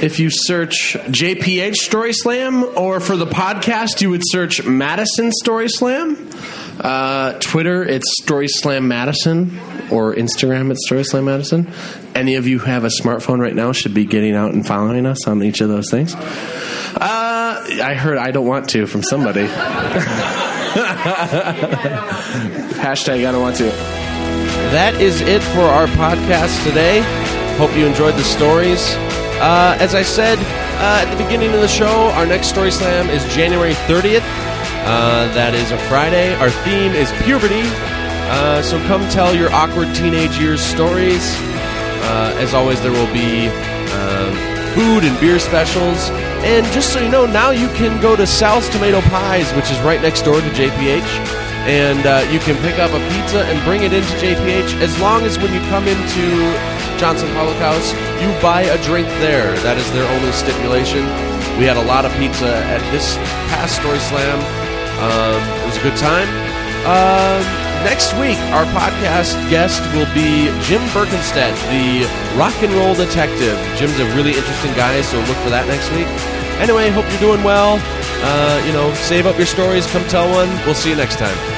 if you search JPH Story Slam, or for the podcast, you would search Madison Story Slam. Uh, Twitter, it's Story Slam Madison, or Instagram, it's Story Slam Madison. Any of you who have a smartphone right now should be getting out and following us on each of those things. Uh, I heard I don't want to from somebody. Hashtag I don't want to. That is it for our podcast today. Hope you enjoyed the stories. Uh, as I said uh, at the beginning of the show, our next Story Slam is January 30th. Uh, that is a Friday. Our theme is puberty. Uh, so come tell your awkward teenage years stories. Uh, as always, there will be um, food and beer specials. And just so you know, now you can go to Sal's Tomato Pies, which is right next door to JPH, and uh, you can pick up a pizza and bring it into JPH as long as when you come into Johnson House, you buy a drink there. That is their only stipulation. We had a lot of pizza at this past Story Slam. Um, it was a good time. Um, next week, our podcast guest will be Jim Birkenstead, the rock and roll detective. Jim's a really interesting guy, so look for that next week. Anyway, hope you're doing well. Uh, you know, save up your stories, come tell one. We'll see you next time.